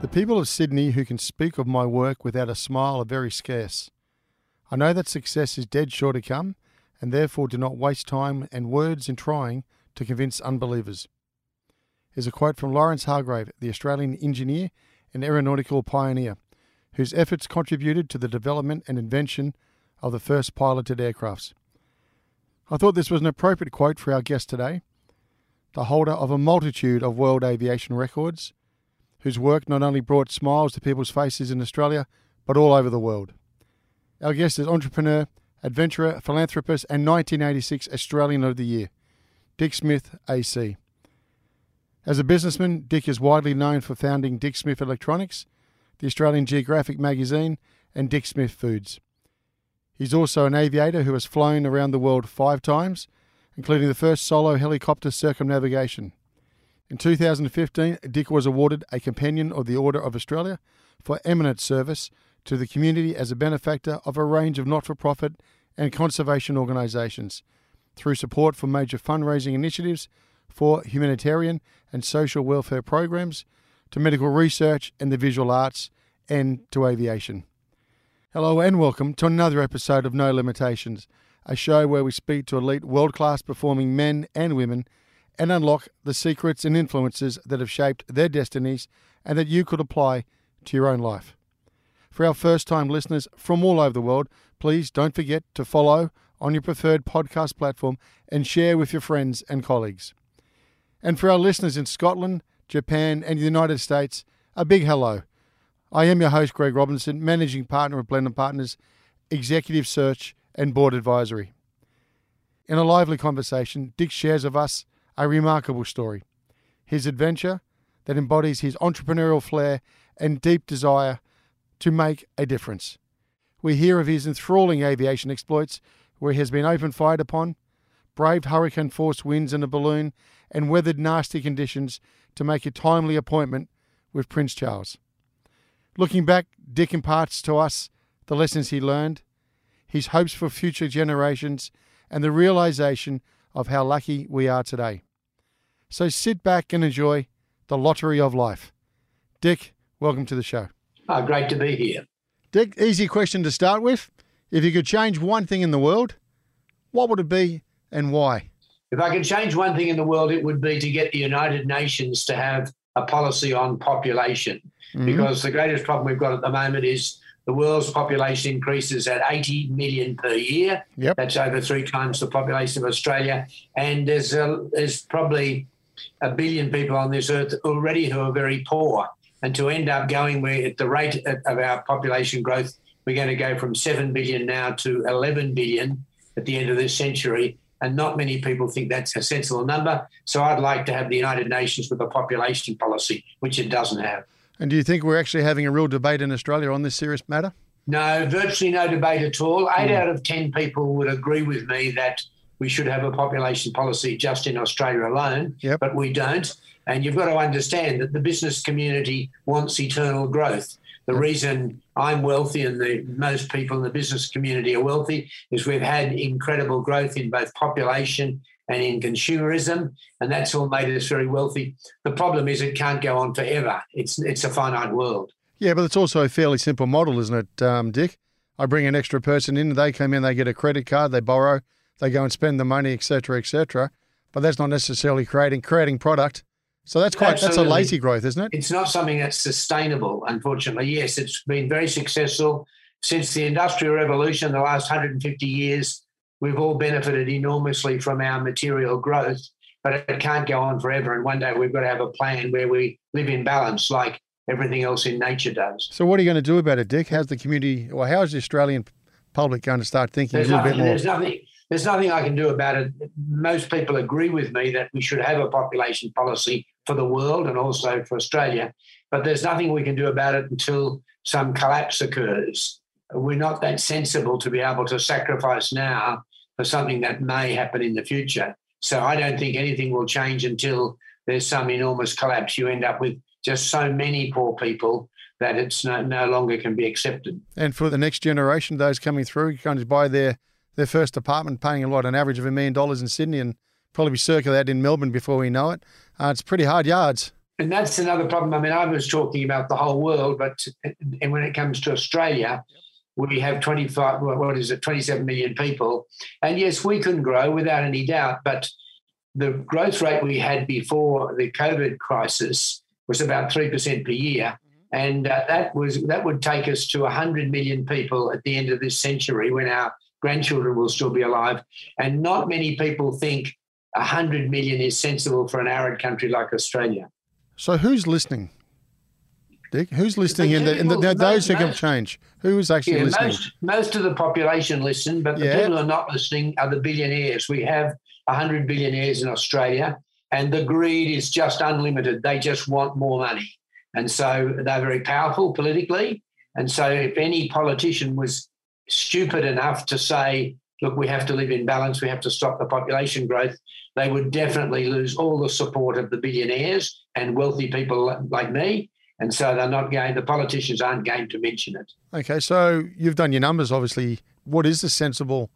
The people of Sydney who can speak of my work without a smile are very scarce. I know that success is dead sure to come, and therefore do not waste time and words in trying to convince unbelievers. Here's a quote from Lawrence Hargrave, the Australian engineer and aeronautical pioneer, whose efforts contributed to the development and invention of the first piloted aircrafts. I thought this was an appropriate quote for our guest today, the holder of a multitude of world aviation records, whose work not only brought smiles to people's faces in Australia, but all over the world. Our guest is entrepreneur, adventurer, philanthropist, and 1986 Australian of the Year, Dick Smith, AC. As a businessman, Dick is widely known for founding Dick Smith Electronics, the Australian Geographic magazine, and Dick Smith Foods. He's also an aviator who has flown around the world five times, including the first solo helicopter circumnavigation. In 2015, Dick was awarded a Companion of the Order of Australia for eminent service to the community as a benefactor of a range of not for profit and conservation organisations through support for major fundraising initiatives for humanitarian and social welfare programs, to medical research and the visual arts, and to aviation. Hello and welcome to another episode of No Limitations, a show where we speak to elite world class performing men and women and unlock the secrets and influences that have shaped their destinies and that you could apply to your own life. For our first time listeners from all over the world, please don't forget to follow on your preferred podcast platform and share with your friends and colleagues. And for our listeners in Scotland, Japan, and the United States, a big hello. I am your host, Greg Robinson, managing partner of Blendon Partners, executive search and board advisory. In a lively conversation, Dick shares of us a remarkable story. His adventure that embodies his entrepreneurial flair and deep desire to make a difference. We hear of his enthralling aviation exploits, where he has been open fired upon, braved hurricane force winds in a balloon, and weathered nasty conditions to make a timely appointment with Prince Charles. Looking back, Dick imparts to us the lessons he learned, his hopes for future generations, and the realization of how lucky we are today. So sit back and enjoy the lottery of life. Dick, welcome to the show. Oh, great to be here. Dick, easy question to start with. If you could change one thing in the world, what would it be and why? If I could change one thing in the world, it would be to get the United Nations to have a policy on population. Mm-hmm. Because the greatest problem we've got at the moment is the world's population increases at 80 million per year. Yep. That's over three times the population of Australia. And there's, a, there's probably a billion people on this earth already who are very poor. And to end up going where at the rate of our population growth, we're going to go from 7 billion now to 11 billion at the end of this century and not many people think that's a sensible number. So I'd like to have the United Nations with a population policy, which it doesn't have. And do you think we're actually having a real debate in Australia on this serious matter? No, virtually no debate at all. Eight mm. out of 10 people would agree with me that we should have a population policy just in Australia alone, yep. but we don't. And you've got to understand that the business community wants eternal growth. The reason I'm wealthy and the most people in the business community are wealthy is we've had incredible growth in both population and in consumerism, and that's all made us very wealthy. The problem is it can't go on forever. It's it's a finite world. Yeah, but it's also a fairly simple model, isn't it, um, Dick? I bring an extra person in, they come in, they get a credit card, they borrow, they go and spend the money, etc., etc. But that's not necessarily creating creating product So that's quite Absolutely. that's a lazy growth, isn't it? It's not something that's sustainable, unfortunately. Yes, it's been very successful since the Industrial Revolution, the last 150 years. We've all benefited enormously from our material growth, but it can't go on forever. And one day we've got to have a plan where we live in balance, like everything else in nature does. So what are you going to do about it, Dick? How's the community, or how's the Australian public going to start thinking There's a little nothing, bit more? there's nothing. There's nothing I can do about it. Most people agree with me that we should have a population policy for the world and also for Australia, but there's nothing we can do about it until some collapse occurs. We're not that sensible to be able to sacrifice now for something that may happen in the future. So I don't think anything will change until there's some enormous collapse. You end up with just so many poor people that it's no, no longer can be accepted. And for the next generation, those coming through, going to buy their their first apartment, paying a lot, an average of a million dollars in Sydney, and probably be circa that in Melbourne before we know it. Uh, it's pretty hard yards. And that's another problem. I mean, I was talking about the whole world, but and when it comes to Australia, we have 25, what is it, 27 million people. And yes, we can grow without any doubt, but the growth rate we had before the COVID crisis was about 3% per year. And uh, that was that would take us to 100 million people at the end of this century when our grandchildren will still be alive. And not many people think 100 million is sensible for an arid country like Australia. So who's listening, Dick? Who's listening? The in the, in the, people- those who can change. Who is actually Yeah, listening? most, most of the population listen, but the Yeah. people who are not listening are the billionaires. We have 100 billionaires in Australia, and the greed is just unlimited. They just want more money. And so they're very powerful politically. And so if any politician was stupid enough to say, look, we have to live in balance, we have to stop the population growth, they would definitely lose all the support of the billionaires and wealthy people like me. And so they're not going, the politicians aren't going to mention it. Okay, so you've done your numbers, obviously. What is the sensible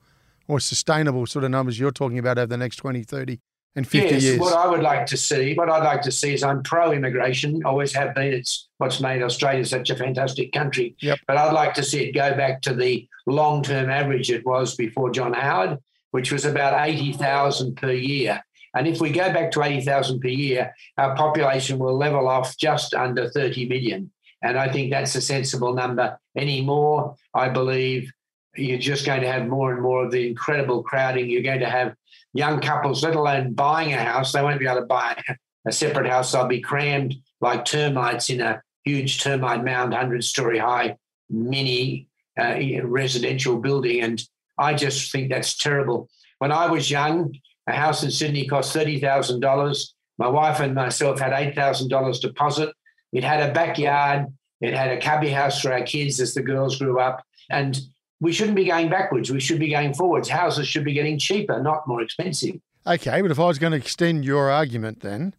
or sustainable sort of numbers you're talking about over the next 20, 30, and 50 yes, years? what I would like to see, what I'd like to see is I'm pro-immigration, always have been. It's what's made Australia such a fantastic country. Yep. But I'd like to see it go back to the long-term average it was before John Howard, which was about 80,000 per year. And if we go back to 80,000 per year, our population will level off just under 30 million. And I think that's a sensible number. Any more, I believe you're just going to have more and more of the incredible crowding. You're going to have young couples, let alone buying a house, they won't be able to buy a separate house. They'll be crammed like termites in a huge termite mound, 100 story high mini uh, residential building. And I just think that's terrible. When I was young, a house in Sydney cost $30,000. My wife and myself had $8,000 deposit. It had a backyard. It had a cubby house for our kids as the girls grew up. And we shouldn't be going backwards. We should be going forwards. Houses should be getting cheaper, not more expensive. Okay, but if I was going to extend your argument then,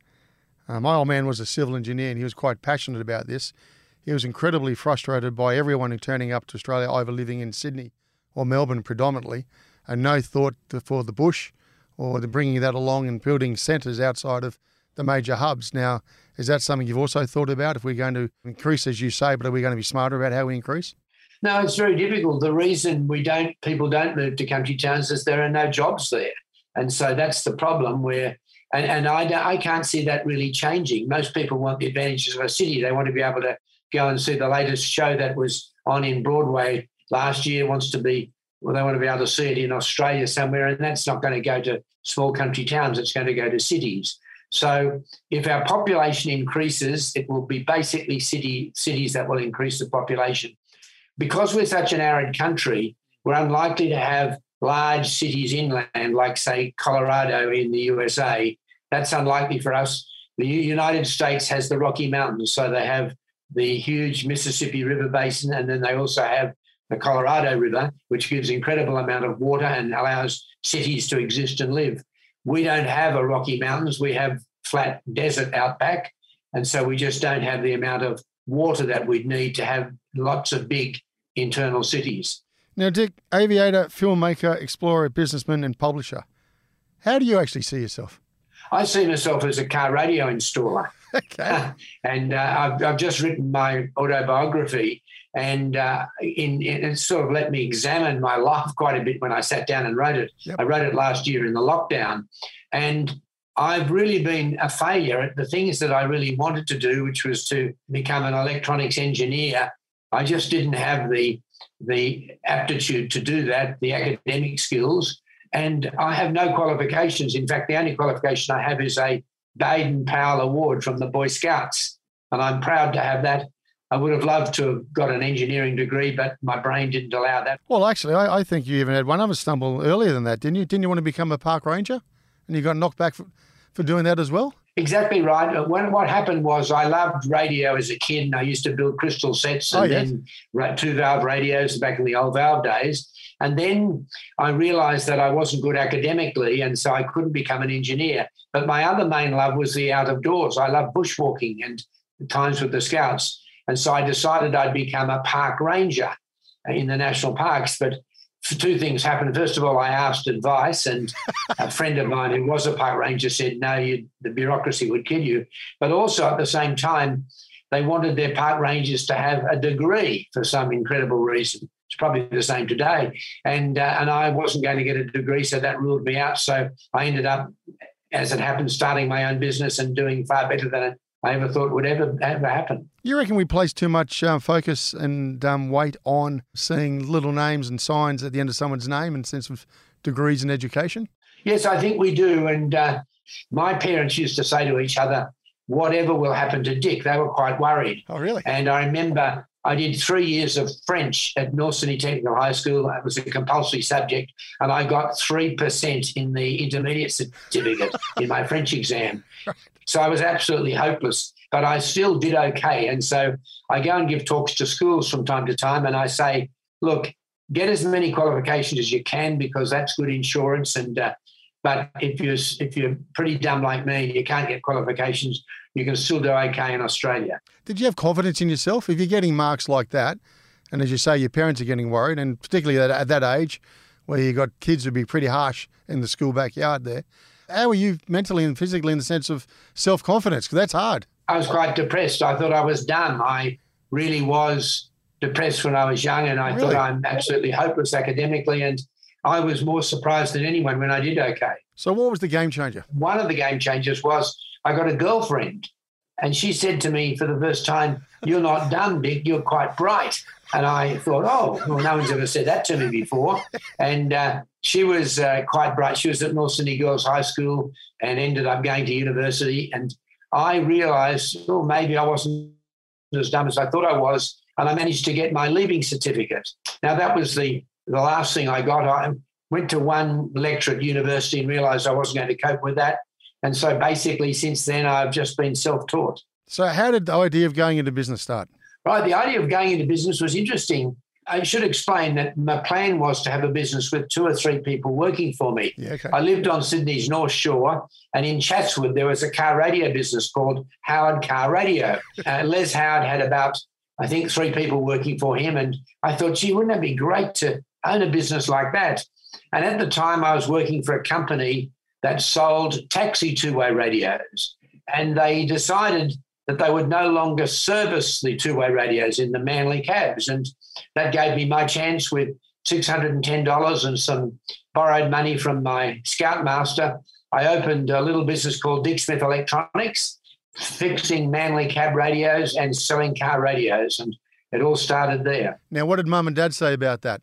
uh, my old man was a civil engineer and he was quite passionate about this. He was incredibly frustrated by everyone who turning up to Australia either living in Sydney or Melbourne predominantly, and no thought for the bush or the bringing that along and building centres outside of the major hubs. Now, is that something you've also thought about? If we're going to increase, as you say, but are we going to be smarter about how we increase? No, it's very difficult. The reason we don't people don't move to country towns is there are no jobs there, and so that's the problem. Where and, and I I can't see that really changing. Most people want the advantages of a city. They want to be able to go and see the latest show that was on in Broadway last year. Wants to be well, they want to be able to see it in Australia somewhere, and that's not going to go to small country towns. It's going to go to cities. So if our population increases, it will be basically city cities that will increase the population because we're such an arid country, we're unlikely to have large cities inland, like, say, Colorado in the USA. That's unlikely for us. The United States has the Rocky Mountains, so they have the huge Mississippi River basin, and then they also have the Colorado River, which gives incredible amount of water and allows cities to exist and live. We don't have a Rocky Mountains, we have flat desert outback, and so we just don't have the amount of water that we'd need to have lots of big internal cities. Now, Dick, aviator, filmmaker, explorer, businessman, and publisher. How do you actually see yourself? I see myself as a car radio installer. Okay. and uh, I've, I've just written my autobiography, and uh, in, in, it sort of let me examine my life quite a bit when I sat down and wrote it. Yep. I wrote it last year in the lockdown, and I've really been a failure at the things that I really wanted to do, which was to become an electronics engineer. I just didn't have the the aptitude to do that, the academic skills, and I have no qualifications. In fact, the only qualification I have is a Baden Powell Award from the Boy Scouts, and I'm proud to have that. I would have loved to have got an engineering degree, but my brain didn't allow that. Well, actually, I, I think you even had one other stumble earlier than that, didn't you? Didn't you want to become a park ranger? And you got knocked back for, for doing that as well? Exactly right. Uh, when what happened was I loved radio as a kid, and I used to build crystal sets and Oh, yes. then two valve radios back in the old valve days. And then I realised that I wasn't good academically, and so I couldn't become an engineer. But my other main love was the out of doors. I love bushwalking and times with the scouts, and so I decided I'd become a park ranger in the national parks. But two things happened. First of all, I asked advice, and a friend of mine who was a park ranger said, "No, you, the bureaucracy would kill you." But also at the same time, they wanted their park rangers to have a degree for some incredible reason. It's probably the same today, and uh, and I wasn't going to get a degree, so that ruled me out. So I ended up, as it happened, starting my own business and doing far better than I ever thought would ever ever happen. You reckon we place too much um, focus and um, weight on seeing little names and signs at the end of someone's name and sense of degrees and education? Yes, I think we do. And uh, my parents used to say to each other, whatever will happen to Dick, they were quite worried. Oh, really? And I remember I did three years of French at North Sydney Technical High School. It was a compulsory subject, and I got 3% in the intermediate certificate in my French exam. So I was absolutely hopeless, but I still did okay. And so I go and give talks to schools from time to time, and I say, look, get as many qualifications as you can because that's good insurance. And uh, but if you're if you're pretty dumb like me, and you can't get qualifications. You can still do okay in Australia. Did you have confidence in yourself? If you're getting marks like that, and as you say, your parents are getting worried, and particularly at, at that age where you got kids who'd be pretty harsh in the school backyard there, how were you mentally and physically in the sense of self confidence? Because that's hard. I was quite depressed. I thought I was done. I really was depressed when I was young, and I Really? thought I'm absolutely hopeless academically. And I was more surprised than anyone when I did okay. So, what was the game changer? One of the game changers was I got a girlfriend, and she said to me for the first time, "You're not dumb, Dick. You're quite bright." And I thought, "Oh, well, no one's ever said that to me before." And uh, she was uh, quite bright. She was at North Sydney Girls High School and ended up going to university. And I realised, oh, maybe I wasn't as dumb as I thought I was, and I managed to get my leaving certificate. Now that was the the last thing I got. I went to one lecture at university and realised I wasn't going to cope with that. And so basically, since then, I've just been self-taught. So, how did the idea of going into business start? Right, the idea of going into business was interesting. I should explain that my plan was to have a business with two or three people working for me. Yeah, okay. I lived on Sydney's North Shore, and in Chatswood there was a car radio business called Howard Car Radio. Uh, Les Howard had about, I think, three people working for him, and I thought, gee, wouldn't it be great to own a business like that? And at the time, I was working for a company that sold taxi two-way radios, and they decided that they would no longer service the two-way radios in the Manly cabs, and that gave me my chance with $610 and some borrowed money from my scoutmaster. I opened a little business called Dick Smith Electronics, fixing Manly cab radios and selling car radios. And it all started there. Now, what did mum and dad say about that?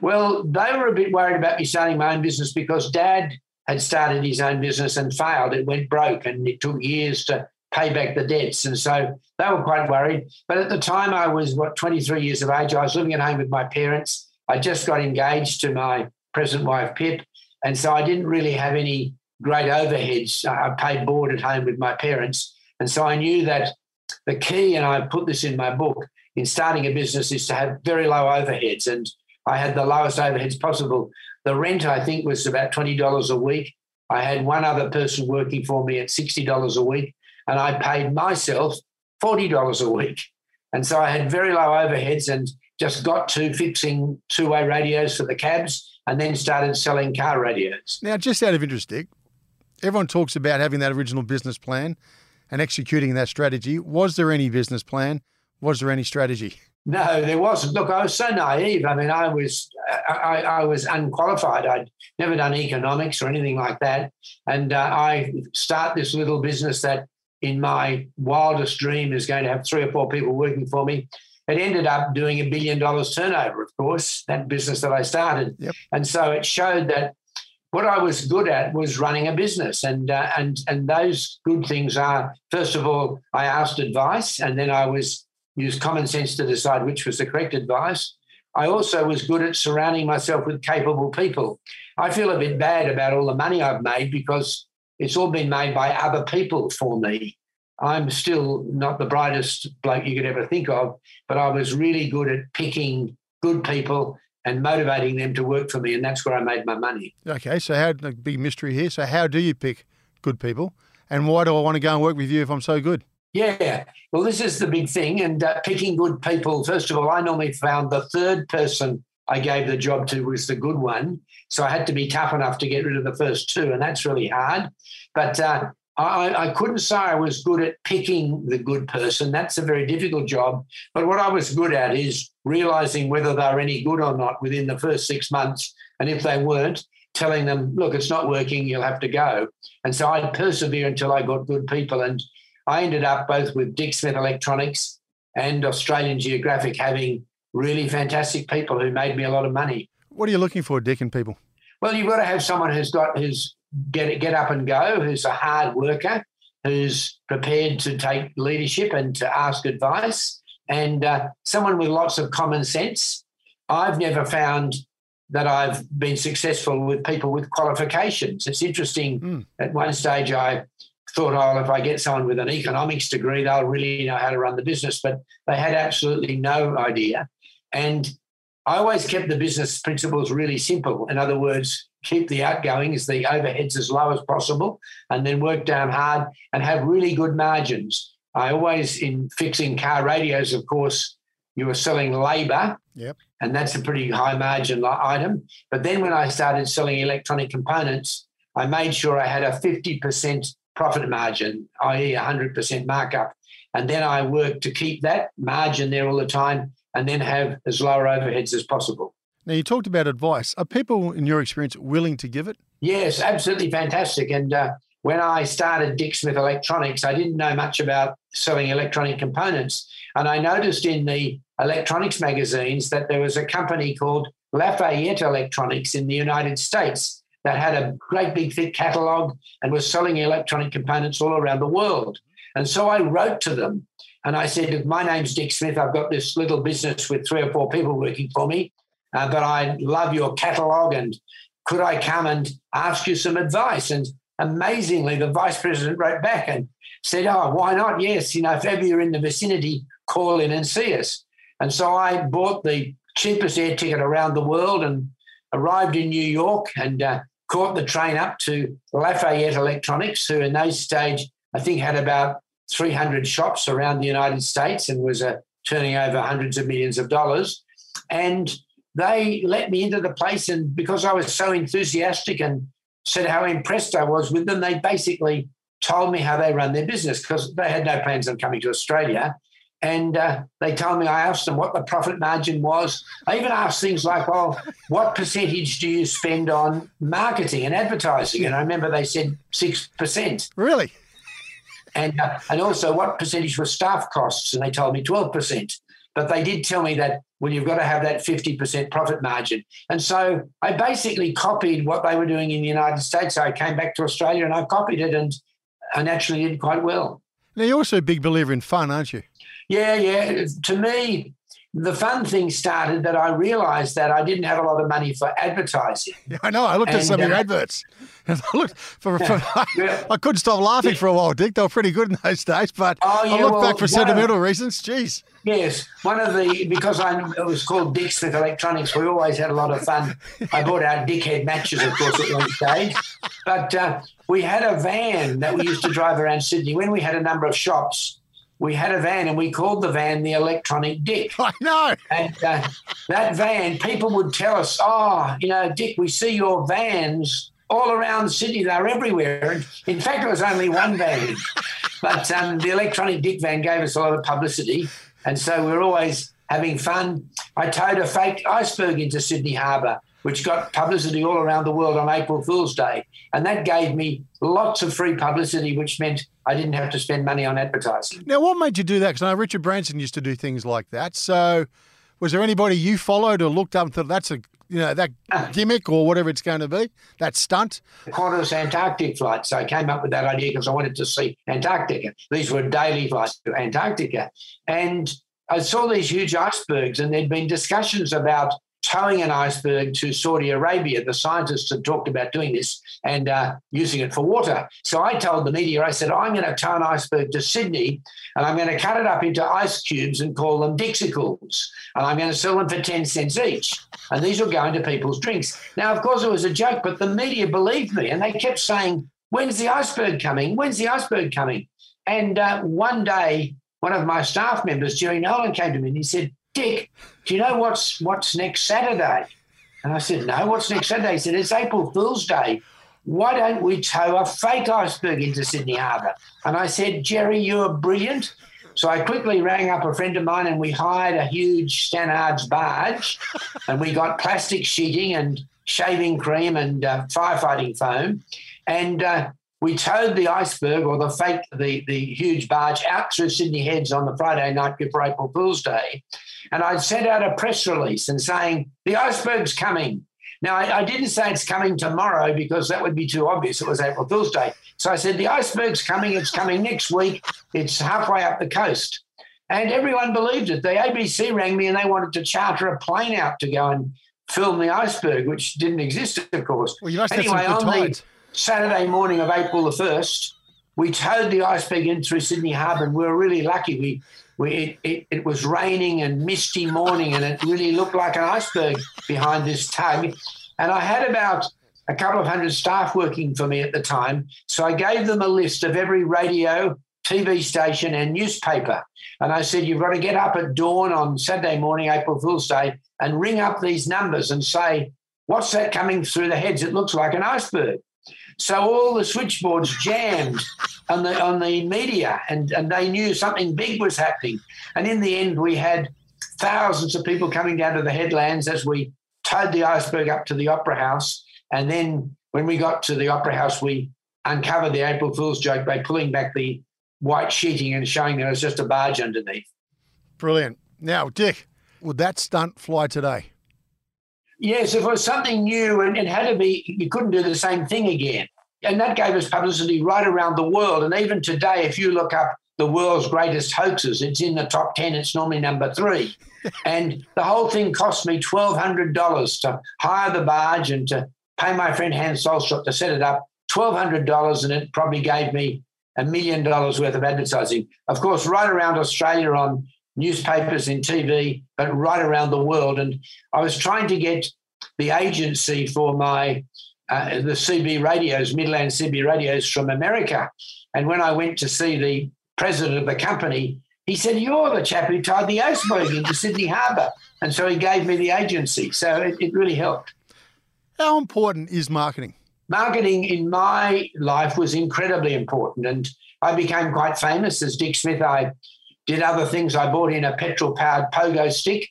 Well, they were a bit worried about me starting my own business because dad had started his own business and failed. It went broke and it took years to pay back the debts. And so they were quite worried. But at the time I was, what, 23 years of age, I was living at home with my parents. I just got engaged to my present wife, Pip. And so I didn't really have any great overheads. I paid board at home with my parents. And so I knew that the key, and I put this in my book, in starting a business is to have very low overheads. And I had the lowest overheads possible. The rent, I think, was about $20 a week. I had one other person working for me at $60 a week, and I paid myself $40 a week. And so I had very low overheads and just got to fixing two way radios for the cabs and then started selling car radios. Now, just out of interest, Dick, everyone talks about having that original business plan and executing that strategy. Was there any business plan? Was there any strategy? No, there wasn't. Look, I was so naive. I mean, I was I, I was unqualified. I'd never done economics or anything like that, and uh, I start this little business that, in my wildest dream, is going to have three or four people working for me. It ended up doing a billion dollars turnover, of course, that business that I started, Yep. and so it showed that what I was good at was running a business, and uh, and and those good things are first of all, I asked advice, and then I was used common sense to decide which was the correct advice. I also was good at surrounding myself with capable people. I feel a bit bad about all the money I've made because it's all been made by other people for me. I'm still not the brightest bloke you could ever think of, but I was really good at picking good people and motivating them to work for me, and that's where I made my money. Okay, so how big mystery here? So how do you pick good people, and why do I want to go and work with you if I'm so good? Yeah, well, this is the big thing, and uh, picking good people. First of all, I normally found the third person I gave the job to was the good one, so I had to be tough enough to get rid of the first two, and that's really hard. But uh, I, I couldn't say I was good at picking the good person. That's a very difficult job. But what I was good at is realizing whether they're any good or not within the first six months, and if they weren't, telling them, "Look, it's not working. You'll have to go." And so I'd persevere until I got good people and. I ended up both with Dick Smith Electronics and Australian Geographic having really fantastic people who made me a lot of money. What are you looking for, Dick and people? Well, you've got to have someone who's got who's get get up and go, who's a hard worker, who's prepared to take leadership and to ask advice, and uh, someone with lots of common sense. I've never found that I've been successful with people with qualifications. It's interesting. Mm. At one stage, I thought, oh, if I get someone with an economics degree, they'll really know how to run the business. But they had absolutely no idea. And I always kept the business principles really simple. In other words, keep the outgoings, the overheads as low as possible, and then work down hard and have really good margins. I always, in fixing car radios, of course, you were selling labor. Yep. And that's a pretty high margin item. But then when I started selling electronic components, I made sure I had a 50% profit margin, i.e., 100% markup. And then I work to keep that margin there all the time and then have as lower overheads as possible. Now you talked about advice. Are people, in your experience, willing to give it? Yes, absolutely fantastic. And uh, when I started Dick Smith Electronics, I didn't know much about selling electronic components. And I noticed in the electronics magazines that there was a company called Lafayette Electronics in the United States that had a great big thick catalog and was selling electronic components all around the world. And so I wrote to them and I said, My name's Dick Smith. I've got this little business with three or four people working for me, uh, but I love your catalog and could I come and ask you some advice? And amazingly, the vice president wrote back and said, Oh, why not? Yes, you know, if ever you're in the vicinity, call in and see us. And so I bought the cheapest air ticket around the world and arrived in New York and uh, caught the train up to Lafayette Electronics, who in those stage, I think, had about 300 shops around the United States and was uh, turning over hundreds of millions of dollars. And they let me into the place. And because I was so enthusiastic and said how impressed I was with them, they basically told me how they run their business because they had no plans on coming to Australia. And uh, they told me, I asked them what the profit margin was. I even asked things like, well, what percentage do you spend on marketing and advertising? And I remember they said 6%. Really? And, uh, and also, what percentage was staff costs? And they told me 12%. But they did tell me that, well, you've got to have that 50% profit margin. And so I basically copied what they were doing in the United States. So I came back to Australia and I copied it and I naturally did quite well. Now, you're also a big believer in fun, aren't you? Yeah, yeah. To me, the fun thing started that I realized that I didn't have a lot of money for advertising. Yeah, I know. I looked at And, some of your uh, adverts. I looked for, for Yeah. I couldn't stop laughing for a while, Dick. They were pretty good in those days, but Oh, I look well, back for one of- sentimental reasons. Jeez. Yes, one of the because I it was called Dick's Smith Electronics. We always had a lot of fun. I bought out dickhead matches, of course, at one stage. But uh, we had a van that we used to drive around Sydney when we had a number of shops. We had a van, and we called the van the Electronic Dick. I know. And uh, that van, people would tell us, "Oh, you know, Dick, we see your vans all around Sydney. They're everywhere." And in fact, it was only one van, but um, the electronic Dick van gave us a lot of publicity, and so we were always having fun. I towed a fake iceberg into Sydney Harbour, which got publicity all around the world on April Fool's Day. And that gave me lots of free publicity, which meant I didn't have to spend money on advertising. Now, what made you do that? Because I know Richard Branson used to do things like that. So, was there anybody you followed or looked up and thought that's a you know that ah. gimmick or whatever it's going to be, that stunt? Qantas Antarctic flights. So I came up with that idea because I wanted to see Antarctica. These were daily flights to Antarctica, and I saw these huge icebergs, and there'd been discussions about towing an iceberg to Saudi Arabia. The scientists had talked about doing this and uh, using it for water. So I told the media, I said, I'm going to tow an iceberg to Sydney and I'm going to cut it up into ice cubes and call them Dixicles. And I'm going to sell them for 10 cents each. And these will go into people's drinks. Now, of course, it was a joke, but the media believed me and they kept saying, When's the iceberg coming? When's the iceberg coming? And uh, one day, one of my staff members, Jerry Nolan, came to me and he said, Dick, do you know what's what's next Saturday? And I said, No, what's next Saturday? He said, It's April Fool's Day. Why don't we tow a fake iceberg into Sydney Harbour? And I said, Jerry, you're brilliant. So I quickly rang up a friend of mine and we hired a huge Stannard's barge and we got plastic sheeting and shaving cream and uh, firefighting foam. And uh, we towed the iceberg or the fake, the, the huge barge out through Sydney Heads on the Friday night before April Fool's Day. And I'd sent out a press release and saying, the iceberg's coming. Now, I, I, didn't say it's coming tomorrow because that would be too obvious. It was April Fool's Day. So I said, the iceberg's coming. It's coming next week. It's halfway up the coast. And everyone believed it. The ABC rang me and they wanted to charter a plane out to go and film the iceberg, which didn't exist, of course. Well, you must anyway, have some good tides. Saturday morning of April the 1st, we towed the iceberg in through Sydney Harbour and we were really lucky. We we, it, it, it, was raining and misty morning, and it really looked like an iceberg behind this tug. And I had about a couple of hundred staff working for me at the time. So I gave them a list of every radio, TV station, and newspaper. And I said, You've got to get up at dawn on Saturday morning, April Fool's Day, and ring up these numbers and say, What's that coming through the heads? It looks like an iceberg. So all the switchboards jammed on the on the media, and, and they knew something big was happening. And in the end, we had thousands of people coming down to the headlands as we towed the iceberg up to the Opera House. And then when we got to the Opera House, we uncovered the April Fool's joke by pulling back the white sheeting and showing there was just a barge underneath. Brilliant. Now, Dick, would that stunt fly today? Yes, if it was something new and it had to be, you couldn't do the same thing again. And that gave us publicity right around the world. And even today, if you look up the world's greatest hoaxes, it's in the top 10, it's normally number three. and the whole thing cost me $1,200 to hire the barge and to pay my friend Hans Solstrup to set it up. $1,200, and it probably gave me a million dollars worth of advertising. Of course, right around Australia on newspapers and TV, but right around the world. And I was trying to get the agency for my uh, the CB radios, Midland CB radios from America. And when I went to see the president of the company, he said, You're the chap who tied the iceberg into Sydney Harbour. And so he gave me the agency. So it, it really helped. How important is marketing? Marketing in my life was incredibly important. And I became quite famous as Dick Smith. I did other things. I bought in a petrol powered pogo stick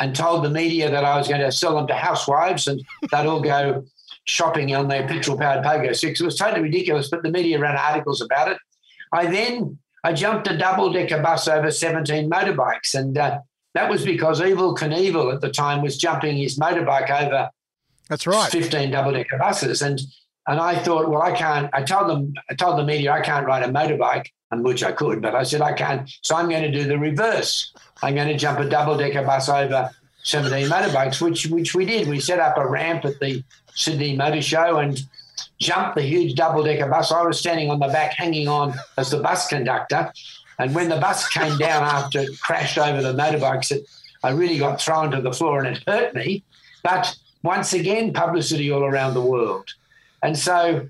and told the media that I was going to sell them to housewives and they'd all go shopping on their petrol powered pogo sticks. It was totally ridiculous, but the media ran articles about it. I then I jumped a double decker bus over 17 motorbikes, and uh, that was because Evel Knievel at the time was jumping his motorbike over. That's right. 15 double decker buses, and and I thought, well, I can't. I told them, I told the media, I can't ride a motorbike, which I could, but I said I can't. So I'm going to do the reverse. I'm going to jump a double decker bus over 17 motorbikes, which which we did. We set up a ramp at the Sydney Motor Show and jumped the huge double decker bus. I was standing on the back, hanging on as the bus conductor. And when the bus came down after it crashed over the motorbikes, it, I really got thrown to the floor and it hurt me. But once again, publicity all around the world. And so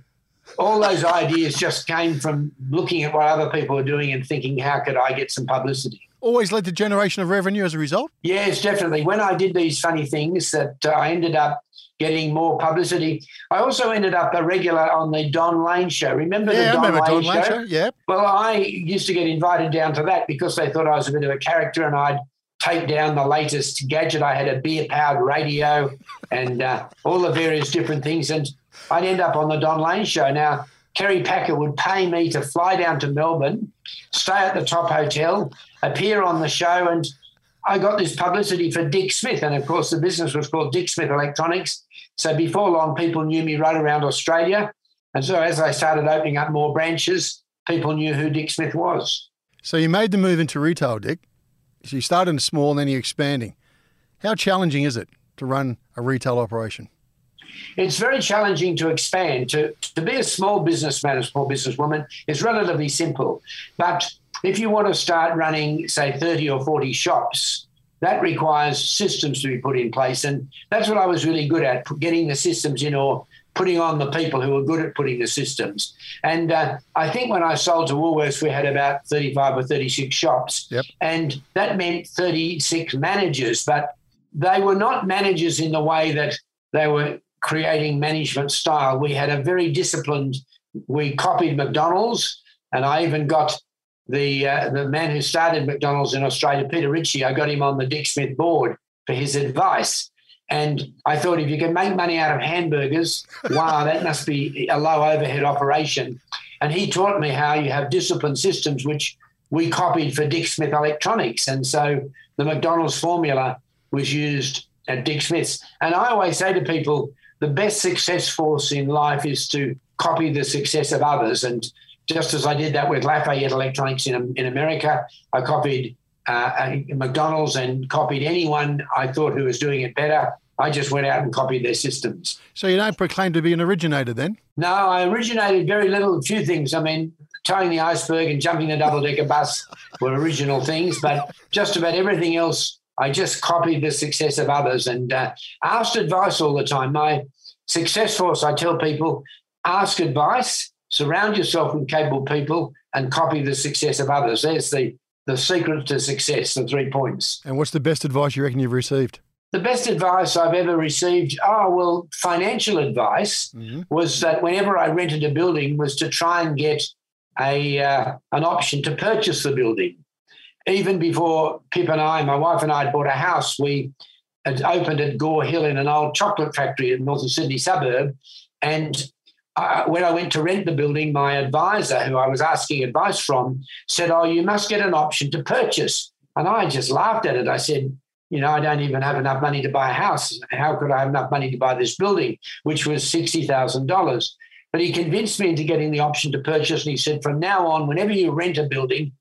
all those ideas just came from looking at what other people are doing and thinking, how could I get some publicity? Always led to generation of revenue as a result? Yes, definitely. When I did these funny things that uh, I ended up getting more publicity. I also ended up a regular on the Don Lane show. Remember yeah, the Don, remember Lane, Don Lane show? show? Yeah. Well, I used to get invited down to that because they thought I was a bit of a character and I'd take down the latest gadget. I had a beer powered radio and uh, all the various different things. And I'd end up on the Don Lane show. Now, Kerry Packer would pay me to fly down to Melbourne, stay at the top hotel, appear on the show, and I got this publicity for Dick Smith. And of course, the business was called Dick Smith Electronics. So before long, people knew me right around Australia. And so as I started opening up more branches, people knew who Dick Smith was. So you made the move into retail, Dick. So you started small and then you're expanding. How challenging is it to run a retail operation? It's very challenging to expand. To, to be a small businessman, a small businesswoman, is relatively simple. But if you want to start running, say, 30 or 40 shops, that requires systems to be put in place. And that's what I was really good at getting the systems in or putting on the people who were good at putting the systems. And uh, I think when I sold to Woolworths, we had about 35 or 36 shops. Yep. And that meant 36 managers, but they were not managers in the way that they were creating management style. We had a very disciplined, we copied McDonald's, and I even got the uh, the man who started McDonald's in Australia, Peter Ritchie, I got him on the Dick Smith board for his advice. And I thought if you can make money out of hamburgers, wow, that must be a low overhead operation. And he taught me how you have disciplined systems, which we copied for Dick Smith Electronics. And so the McDonald's formula was used at Dick Smith's. And I always say to people, the best success force in life is to copy the success of others. And just as I did that with Lafayette Electronics in, in America, I copied uh, McDonald's and copied anyone I thought who was doing it better. I just went out and copied their systems. So you don't proclaim to be an originator then? No, I originated very little, a few things. I mean, towing the iceberg and jumping the double decker bus were original things, but just about everything else, I just copied the success of others and uh, asked advice all the time. My success force, I tell people, ask advice, surround yourself with capable people, and copy the success of others. There's the the secret to success, the three points. And what's the best advice you reckon you've received? The best advice I've ever received, oh, well, financial advice mm-hmm. was that whenever I rented a building was to try and get a uh, an option to purchase the building. Even before Pip and I, my wife and I, had bought a house, we had opened at Gore Hill in an old chocolate factory in northern Sydney suburb. And uh, when I went to rent the building, my advisor, who I was asking advice from, said, Oh, you must get an option to purchase. And I just laughed at it. I said, You know, I don't even have enough money to buy a house. How could I have enough money to buy this building, which was $60,000? But he convinced me into getting the option to purchase. And he said, From now on, whenever you rent a building,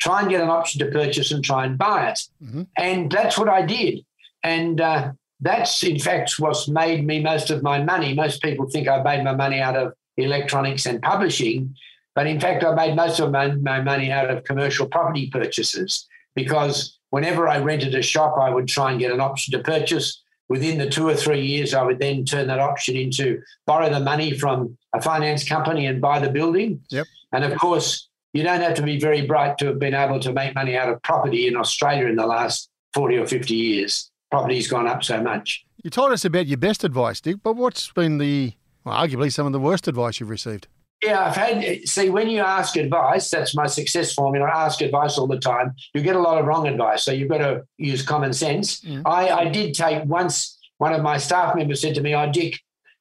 try and get an option to purchase and try and buy it. Mm-hmm. And that's what I did. And uh, that's in fact what's made me most of my money. Most people think I made my money out of electronics and publishing, but in fact, I made most of my, my money out of commercial property purchases because whenever I rented a shop, I would try and get an option to purchase. Within the two or three years, I would then turn that option into borrow the money from a finance company and buy the building. Yep. And of course, you don't have to be very bright to have been able to make money out of property in Australia in the last 40 or 50 years property's gone up so much. You told us about your best advice, Dick, but what's been the, well, arguably some of the worst advice you've received? Yeah, I've had, see, when you ask advice, that's my success formula. I ask advice all the time. You get a lot of wrong advice. So you've got to use common sense. Mm. I, I did take once, one of my staff members said to me, Oh, Dick,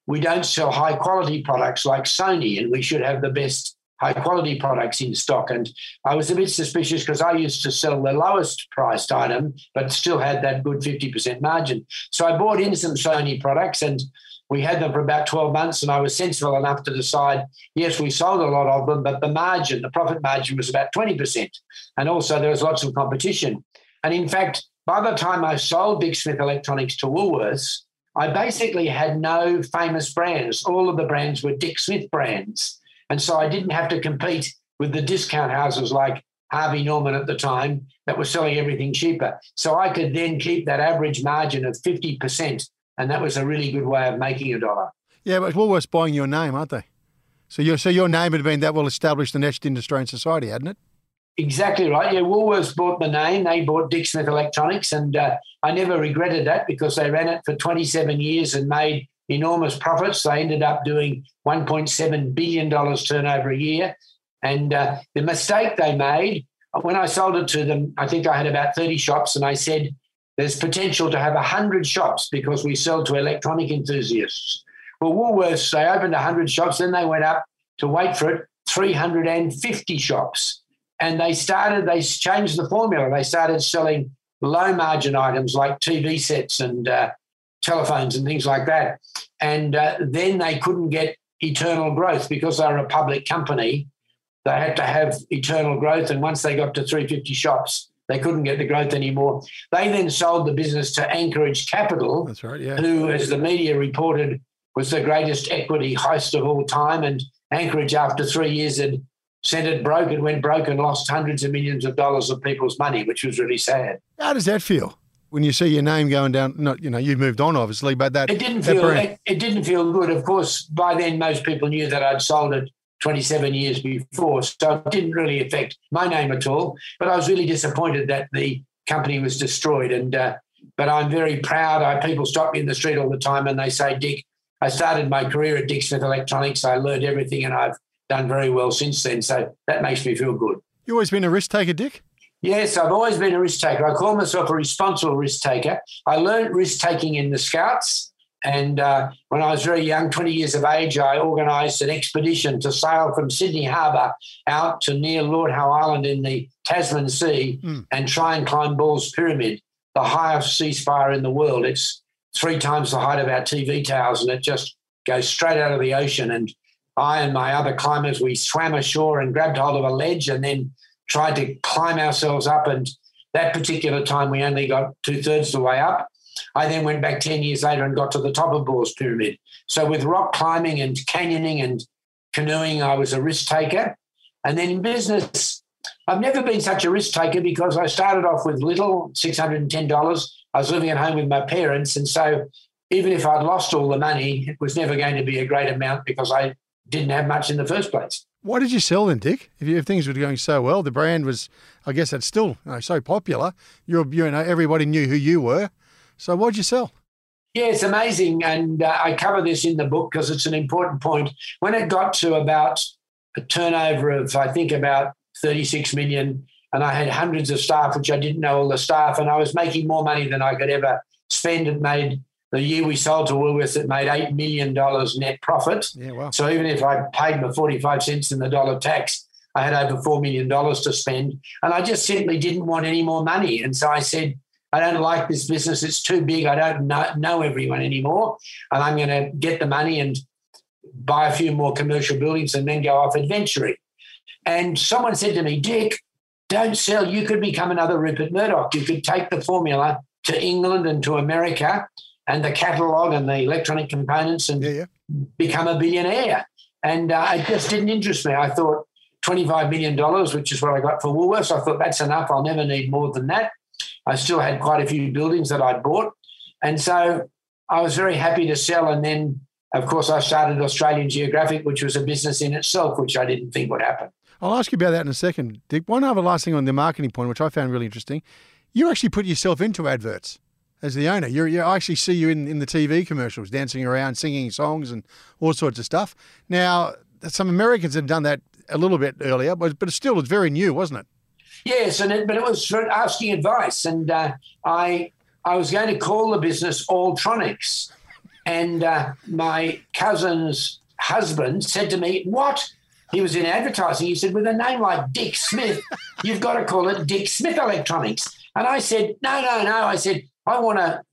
we don't sell high quality products like Sony and we should have the best high quality products in stock. And I was a bit suspicious because I used to sell the lowest priced item, but still had that good 50% margin. So I bought in some Sony products and we had them for about 12 months. And I was sensible enough to decide, yes, we sold a lot of them, but the margin, the profit margin was about 20%. And also there was lots of competition. And in fact, by the time I sold Dick Smith Electronics to Woolworths, I basically had no famous brands. All of the brands were Dick Smith brands. And so I didn't have to compete with the discount houses like Harvey Norman at the time that were selling everything cheaper. So I could then keep that average margin of 50%. And that was a really good way of making a dollar. Yeah, but Woolworths buying your name, aren't they? So your, so your name had been that well established in etched into Australian society, hadn't it? Exactly right. Yeah, Woolworths bought the name. They bought Dick Smith Electronics, and uh, I never regretted that because they ran it for 27 years and made enormous profits. They ended up doing $1.7 billion turnover a year. And uh, the mistake they made when I sold it to them, I think I had about 30 shops, and I said, there's potential to have 100 shops because we sell to electronic enthusiasts. Well, Woolworths, they opened 100 shops, then they went up to wait for it, 350 shops. And they started, they changed the formula. They started selling low margin items like TV sets and uh, telephones and things like that. And uh, then they couldn't get eternal growth because they're a public company. They had to have eternal growth. And once they got to 350 shops, they couldn't get the growth anymore. They then sold the business to Anchorage Capital, That's right, yeah. who, as the media reported, was the greatest equity heist of all time. And Anchorage, after three years, had sent it broke. It went broke and lost hundreds of millions of dollars of people's money, which was really sad. How does that feel when you see your name going down? Not, you know, you've moved on, obviously, but that It didn't that feel brand- it, it didn't feel good. Of course, by then most people knew that I'd sold it 27 years before, so it didn't really affect my name at all. But I was really disappointed that the company was destroyed. And uh, but I'm very proud. I, people stop me in the street all the time and they say, "Dick, I started my career at Dick Smith Electronics. I learned everything, and I've done very well since then. So that makes me feel good." you always been a risk taker, Dick. Yes, I've always been a risk taker. I call myself a responsible risk taker. I learned risk taking in the Scouts. And uh, when I was very young, 20 years of age, I organised an expedition to sail from Sydney Harbour out to near Lord Howe Island in the Tasman Sea and try and climb Ball's Pyramid, the highest sea spire in the world. It's three times the height of our TV towers and it just goes straight out of the ocean. And I and my other climbers, we swam ashore and grabbed hold of a ledge and then tried to climb ourselves up. And that particular time, we only got two thirds of the way up. I then went back 10 years later and got to the top of Ball's Pyramid. So, with rock climbing and canyoning and canoeing, I was a risk taker. And then in business, I've never been such a risk taker because I started off with little, $610. I was living at home with my parents. And so, even if I'd lost all the money, it was never going to be a great amount because I didn't have much in the first place. Why did you sell then, Dick? If, you, if things were going so well, the brand was, I guess, it's still you know, so popular. You're, you know, everybody knew who you were. So why'd you sell? Yeah, it's amazing. And uh, I cover this in the book because it's an important point. When it got to about a turnover of, I think, about 36 million, and I had hundreds of staff, which I didn't know all the staff, and I was making more money than I could ever spend. It made the year we sold to Woolworths, it made $8 million net profit. Yeah, wow. So even if I paid my 45 cents in the dollar tax, I had over $4 million to spend. And I just simply didn't want any more money. And so I said, I don't like this business. It's too big. I don't know, know everyone anymore. And I'm going to get the money and buy a few more commercial buildings and then go off adventuring. And someone said to me, Dick, don't sell. You could become another Rupert Murdoch. You could take the formula to England and to America and the catalogue and the electronic components and Yeah, yeah. become a billionaire. And uh, it just didn't interest me. I thought $25 million, which is what I got for Woolworths, I thought that's enough. I'll never need more than that. I still had quite a few buildings that I'd bought. And so I was very happy to sell. And then, of course, I started Australian Geographic, which was a business in itself, which I didn't think would happen. I'll ask you about that in a second, Dick. One other last thing on the marketing point, which I found really interesting. You actually put yourself into adverts as the owner. You're, you I actually see you in, in the TV commercials, dancing around, singing songs and all sorts of stuff. Now, some Americans have done that a little bit earlier, but, but still, it's very new, wasn't it? Yes, and it, but it was asking advice, and uh, I I was going to call the business Alltronics, and uh, my cousin's husband said to me, "What?" He was in advertising. He said, "With a name like Dick Smith, you've got to call it Dick Smith Electronics." And I said, "No, no, no." I said, "I want to."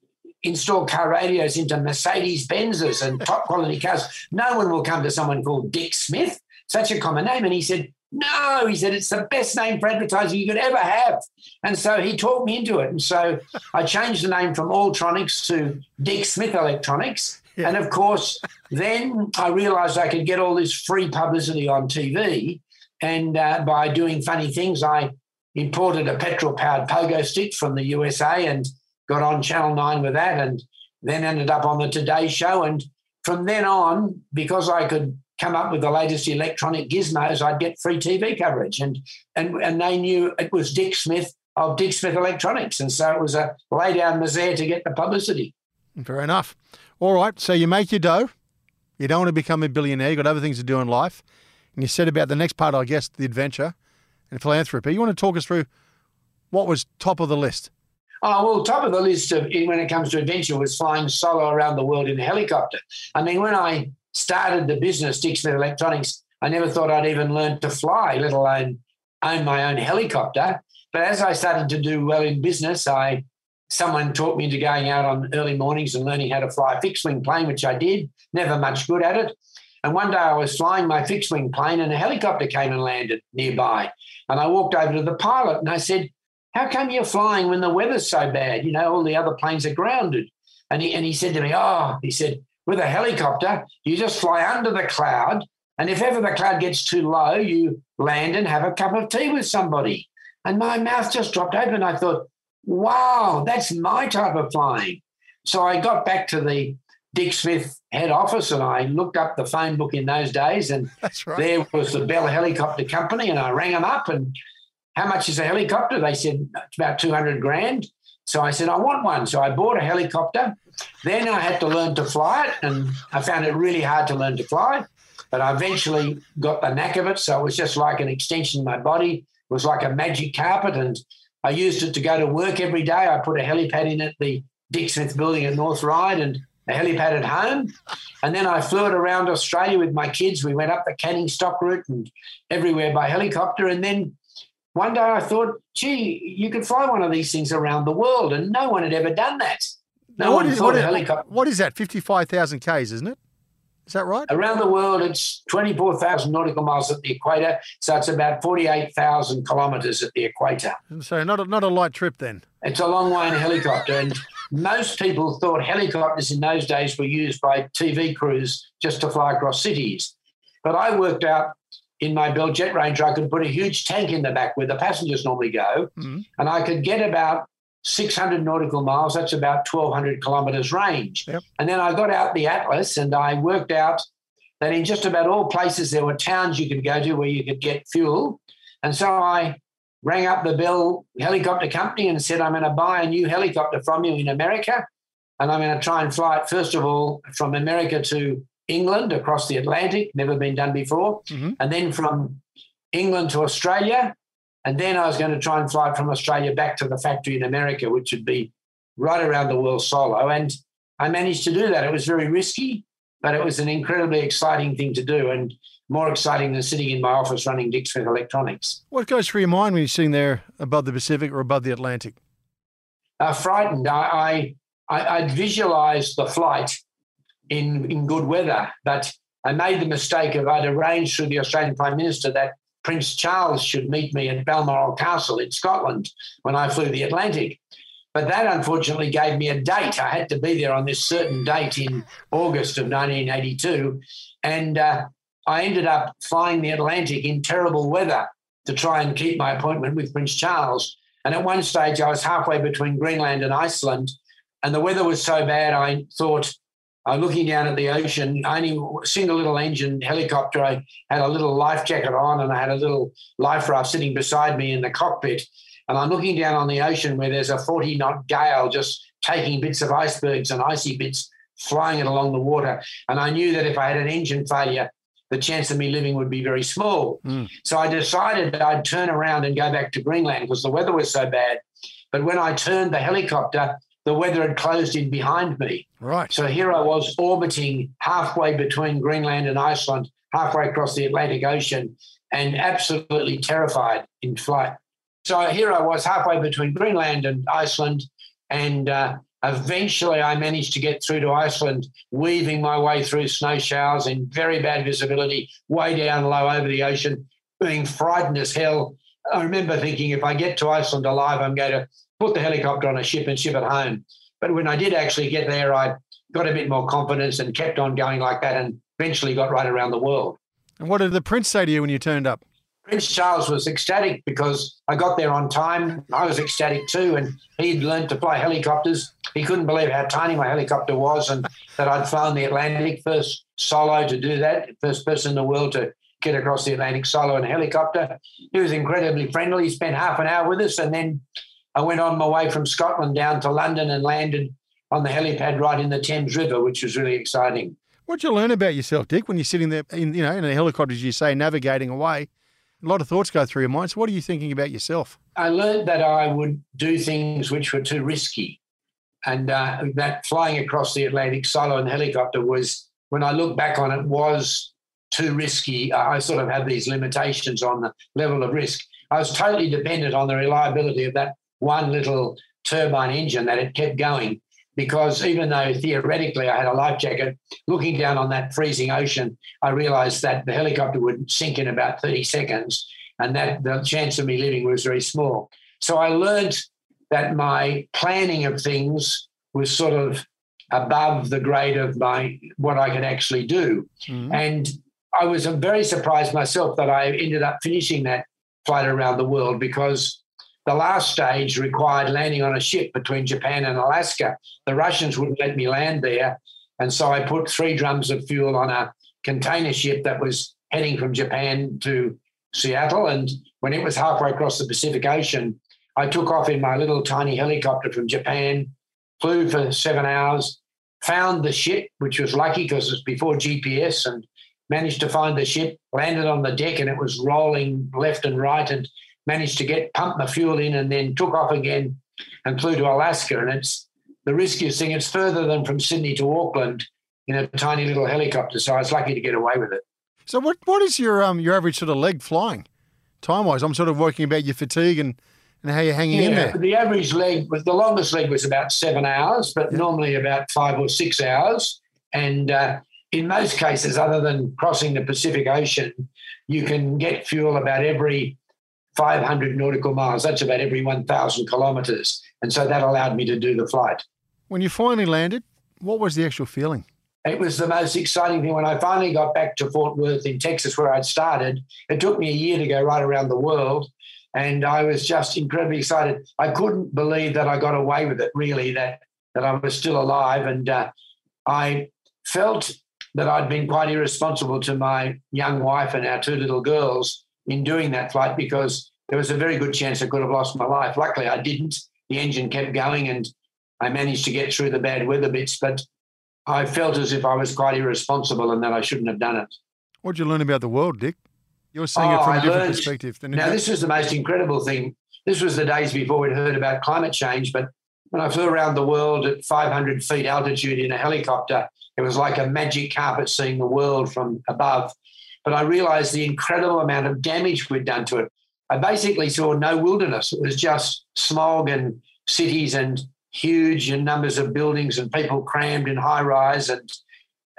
Install car radios into Mercedes Benzes and top quality cars. No one will come to someone called Dick Smith, such a common name. And he said, no, he said, it's the best name for advertising you could ever have. And so he talked me into it. And so I changed the name from Alltronics to Dick Smith Electronics. And of course, then I realized I could get all this free publicity on TV. And uh, by doing funny things, I imported a petrol powered pogo stick from the USA and got on Channel 9 with that. And then ended up on the Today Show. And from then on, because I could come up with the latest electronic gizmos, I'd get free TV coverage. And and and they knew it was Dick Smith of Dick Smith Electronics. And so it was a lay down misere to get the publicity. Fair enough. All right, so you make your dough. You don't want to become a billionaire. You've got other things to do in life. And you said about the next part, I guess, the adventure. and philanthropy. You want to talk us through what was top of the list? Oh, well, top of the list of, when it comes to adventure was flying solo around the world in a helicopter. I mean, when I started the business, Smith Electronics, I never thought I'd even learn to fly, let alone own my own helicopter. But as I started to do well in business, I someone taught me into going out on early mornings and learning how to fly a fixed wing plane, which I did, never much good at it. And one day I was flying my fixed wing plane and a helicopter came and landed nearby. And I walked over to the pilot and I said, How come you're flying when the weather's so bad? You know, all the other planes are grounded. And he, and he said to me, Oh, he said, with a helicopter, you just fly under the cloud. And if ever the cloud gets too low, you land and have a cup of tea with somebody. And my mouth just dropped open. I thought, wow, that's my type of flying. So I got back to the Dick Smith head office and I looked up the phone book in those days and right. there was the Bell Helicopter Company and I rang them up and how much is a helicopter? They said it's about 200 grand. So I said, I want one. So I bought a helicopter. Then I had to learn to fly it and I found it really hard to learn to fly. But I eventually got the knack of it. So it was just like an extension of my body. It was like a magic carpet and I used it to go to work every day. I put a helipad in at the Dick Smith building at North Ryde and a helipad at home. And then I flew it around Australia with my kids. We went up the Canning Stock route and everywhere by helicopter. And then one day I thought, gee, you could fly one of these things around the world. And no one had ever done that. No what one is, thought what a helicopter. what is that? 55,000 Ks, isn't it? Is that right? Around the world, it's 24,000 nautical miles at the equator. So it's about 48,000 kilometres at the equator. So not a, not a light trip then. It's a long way in a helicopter. And most people thought helicopters in those days were used by TV crews just to fly across cities. But I worked out in my Bell Jet Ranger, I could put a huge tank in the back where the passengers normally go, Mhm. and I could get about 600 nautical miles. That's about 1,200 kilometres range. Yep. And then I got out the Atlas and I worked out that in just about all places there were towns you could go to where you could get fuel. And so I rang up the Bell Helicopter Company and said, I'm going to buy a new helicopter from you in America. And I'm going to try and fly it, first of all, from America to England across the Atlantic, never been done before. Mhm. And then from England to Australia. And then I was going to try and fly from Australia back to the factory in America, which would be right around the world solo. And I managed to do that. It was very risky, but it was an incredibly exciting thing to do and more exciting than sitting in my office running Dick Smith Electronics. What goes through your mind when you're sitting there above the Pacific or above the Atlantic? uh, frightened. I, I, I I'd visualised the flight in in good weather, but I made the mistake of I'd arranged through the Australian Prime Minister that Prince Charles should meet me at Balmoral Castle in Scotland when I flew the Atlantic. But that unfortunately gave me a date. I had to be there on this certain date in August of 1982. And uh, I ended up flying the Atlantic in terrible weather to try and keep my appointment with Prince Charles. And at one stage, I was halfway between Greenland and Iceland, and the weather was so bad, I thought, uh, looking down at the ocean, only single little engine helicopter. I had a little life jacket on, and I had a little life raft sitting beside me in the cockpit. And I'm looking down on the ocean where there's a 40 knot gale just taking bits of icebergs and icy bits, flying it along the water. And I knew that if I had an engine failure, the chance of me living would be very small. Mm. So I decided that I'd turn around and go back to Greenland because the weather was so bad. But when I turned the helicopter, the weather had closed in behind me. Right. So here I was orbiting halfway between Greenland and Iceland, halfway across the Atlantic Ocean, and absolutely terrified in flight. So here I was halfway between Greenland and Iceland, and uh, eventually I managed to get through to Iceland, weaving my way through snow showers in very bad visibility, way down low over the ocean, being frightened as hell. I remember thinking, if I get to Iceland alive, I'm going to put the helicopter on a ship and ship it home. But when I did actually get there, I got a bit more confidence and kept on going like that and eventually got right around the world. And what did the prince say to you when you turned up? Prince Charles was ecstatic because I got there on time. I was ecstatic too, and he'd learned to fly helicopters. He couldn't believe how tiny my helicopter was and that I'd flown the Atlantic first solo to do that, first person in the world to get across the Atlantic solo in a helicopter. He was incredibly friendly. He spent half an hour with us, and then I went on my way from Scotland down to London and landed on the helipad right in the Thames River, which was really exciting. What'd you learn about yourself, Dick, when you're sitting there in you know in a helicopter, as you say, navigating away? A lot of thoughts go through your mind. So, what are you thinking about yourself? I learned that I would do things which were too risky. And uh, that flying across the Atlantic solo in helicopter was, when I look back on it, was too risky. I sort of had these limitations on the level of risk. I was totally dependent on the reliability of that one little turbine engine that it kept going because even though theoretically I had a life jacket, looking down on that freezing ocean, I realized that the helicopter would sink in about 30 seconds and that the chance of me living was very small. So I learned that my planning of things was sort of above the grade of my what I could actually do. Mm-hmm. And I was very surprised myself that I ended up finishing that flight around the world because the last stage required landing on a ship between Japan and Alaska. The Russians wouldn't let me land there. And so I put three drums of fuel on a container ship that was heading from Japan to Seattle. And when it was halfway across the Pacific Ocean, I took off in my little tiny helicopter from Japan, flew for seven hours, found the ship, which was lucky because it was before GPS, and managed to find the ship, landed on the deck, and it was rolling left and right. And managed to get pump the fuel in and then took off again and flew to Alaska. And it's the riskiest thing. It's further than from Sydney to Auckland in a tiny little helicopter. So I was lucky to get away with it. So what what is your um your average sort of leg flying time wise? I'm sort of working about your fatigue and, and how you're hanging yeah, in there. The average leg was the longest leg was about seven hours, but yeah. normally about five or six hours. And uh, in most cases, other than crossing the Pacific Ocean, you can get fuel about every 500 nautical miles. That's about every 1,000 kilometres. And so that allowed me to do the flight. When you finally landed, what was the actual feeling? It was the most exciting thing. When I finally got back to Fort Worth in Texas, where I'd started, it took me a year to go right around the world. And I was just incredibly excited. I couldn't believe that I got away with it, really, that, that I was still alive. And uh, I felt that I'd been quite irresponsible to my young wife and our two little girls in doing that flight because there was a very good chance I could have lost my life. Luckily, I didn't. The engine kept going and I managed to get through the bad weather bits, but I felt as if I was quite irresponsible and that I shouldn't have done it. What did you learn about the world, Dick? You're seeing oh, it from I a different learned, perspective. Than now, this was the most incredible thing. This was the days before we'd heard about climate change, but when I flew around the world at 500 feet altitude in a helicopter, it was like a magic carpet seeing the world from above but I realized the incredible amount of damage we'd done to it. I basically saw no wilderness. It was just smog and cities and huge numbers of buildings and people crammed in high rise and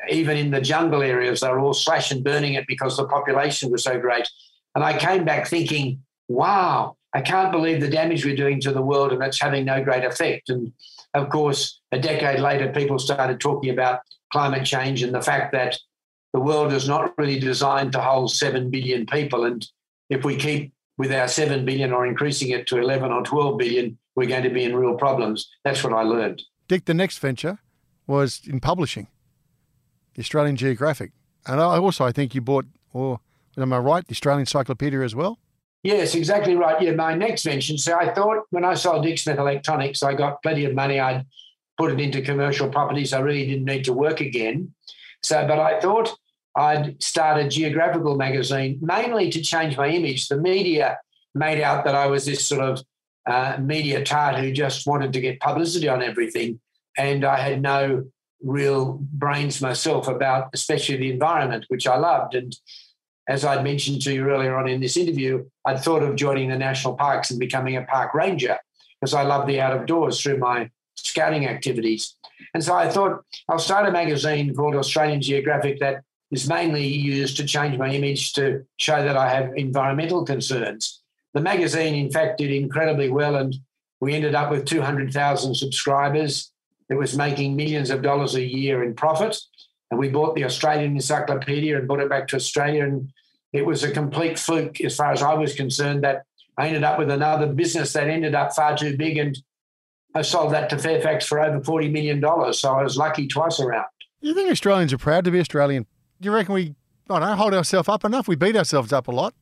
even in the jungle areas, they were all slash and burning it because the population was so great. And I came back thinking, wow, I can't believe the damage we're doing to the world and it's having no great effect. And of course, a decade later, people started talking about climate change and the fact that the world is not really designed to hold 7 billion people. And if we keep with our 7 billion or increasing it to 11 or 12 billion, we're going to be in real problems. That's what I learned. Dick, the next venture was in publishing, the Australian Geographic. And I also, I think you bought, or am I right, the Australian Encyclopedia as well? Yes, exactly right. Yeah, my next venture. So I thought when I sold Dick Smith Electronics, I got plenty of money. I'd put it into commercial properties. I really didn't need to work again. So, but I thought I'd start a geographical magazine mainly to change my image. The media made out that I was this sort of uh, media tart who just wanted to get publicity on everything. And I had no real brains myself about, especially the environment, which I loved. And as I'd mentioned to you earlier on in this interview, I'd thought of joining the national parks and becoming a park ranger because I love the out of doors through my scouting activities. And so I thought I'll start a magazine called Australian Geographic that is mainly used to change my image to show that I have environmental concerns. The magazine, in fact, did incredibly well, and we ended up with 200,000 subscribers. It was making millions of dollars a year in profit. And we bought the Australian Encyclopedia and brought it back to Australia. And it was a complete fluke, as far as I was concerned, that I ended up with another business that ended up far too big and I sold that to Fairfax for over $40 million. So I was lucky twice around. You think Australians are proud to be Australian? Do you reckon we, I don't know, hold ourselves up enough? We beat ourselves up a lot.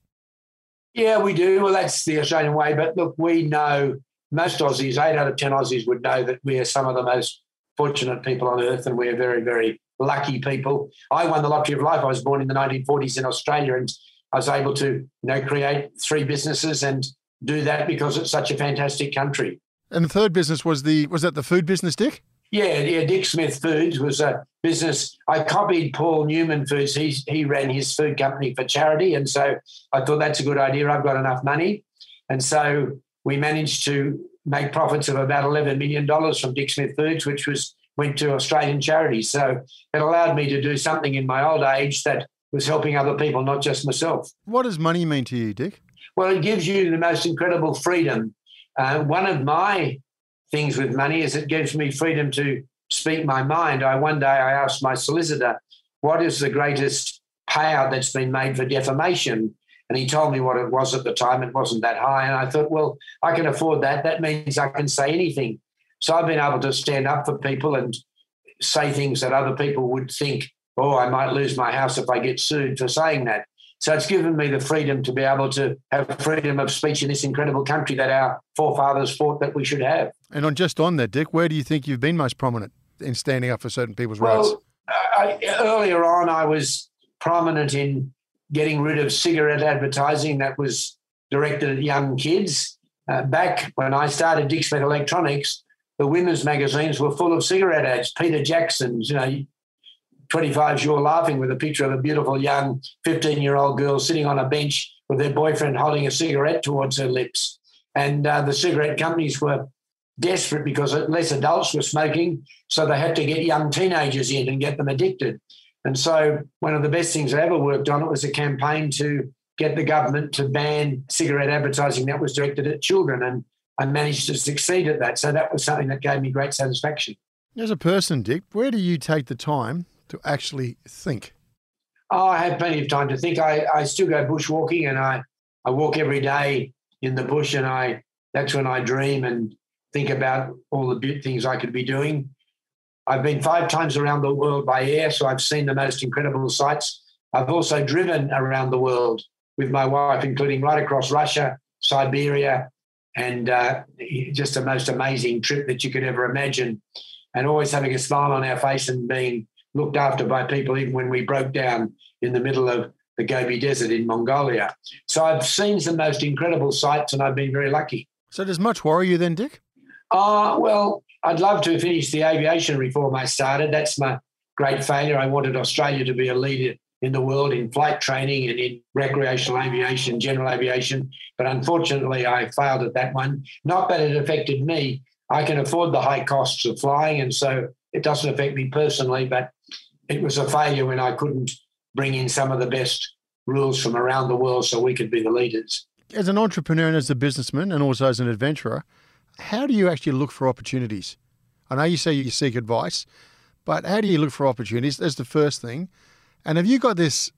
Yeah, we do. Well, that's the Australian way. But look, we know most Aussies, eight out of 10 Aussies would know that we are some of the most fortunate people on earth and we are very, very lucky people. I won the lottery of life. I was born in the 1940s in Australia and I was able to, you know, create three businesses and do that because it's such a fantastic country. And the third business was the was that the food business, Dick? Yeah, yeah. Dick Smith Foods was a business. I copied Paul Newman Foods. He he ran his food company for charity, and so I thought that's a good idea. I've got enough money, and so we managed to make profits of about eleven million dollars from Dick Smith Foods, which was went to Australian charities. So it allowed me to do something in my old age that was helping other people, not just myself. What does money mean to you, Dick? Well, it gives you the most incredible freedom. Uh, one of my things with money is it gives me freedom to speak my mind. I one day I asked my solicitor, "What is the greatest payout that's been made for defamation?" And he told me what it was at the time. It wasn't that high, and I thought, "Well, I can afford that. That means I can say anything." So I've been able to stand up for people and say things that other people would think, "Oh, I might lose my house if I get sued for saying that." So it's given me the freedom to be able to have freedom of speech in this incredible country that our forefathers fought that we should have. And on just on that, Dick, where do you think you've been most prominent in standing up for certain people's well, rights? I, earlier on, I was prominent in getting rid of cigarette advertising that was directed at young kids. Uh, back when I started Dick Smith Electronics, the women's magazines were full of cigarette ads. Peter Jackson's, you know, 25 you're laughing with a picture of a beautiful young 15 year old girl sitting on a bench with her boyfriend holding a cigarette towards her lips. And uh, the cigarette companies were desperate because less adults were smoking, so they had to get young teenagers in and get them addicted. And so one of the best things I ever worked on it was a campaign to get the government to ban cigarette advertising that was directed at children. And I managed to succeed at that. So that was something that gave me great satisfaction. As a person, Dick, where do you take the time to actually think? Oh, I have plenty of time to think. I, I still go bushwalking and I, I walk every day in the bush and I that's when I dream and think about all the things I could be doing. I've been five times around the world by air, so I've seen the most incredible sights. I've also driven around the world with my wife, including right across Russia, Siberia, and uh, just the most amazing trip that you could ever imagine. And always having a smile on our face and being looked after by people even when we broke down in the middle of the Gobi Desert in Mongolia. So I've seen some most incredible sights and I've been very lucky. So does much worry you then, Dick? Uh, well, I'd love to finish the aviation reform I started. That's my great failure. I wanted Australia to be a leader in the world in flight training and in recreational aviation, general aviation. But unfortunately, I failed at that one. Not that it affected me. I can afford the high costs of flying, and so it doesn't affect me personally. But it was a failure when I couldn't bring in some of the best rules from around the world so we could be the leaders. As an entrepreneur and as a businessman and also as an adventurer, how do you actually look for opportunities? I know you say you seek advice, but how do you look for opportunities? That's the first thing. And have you got this,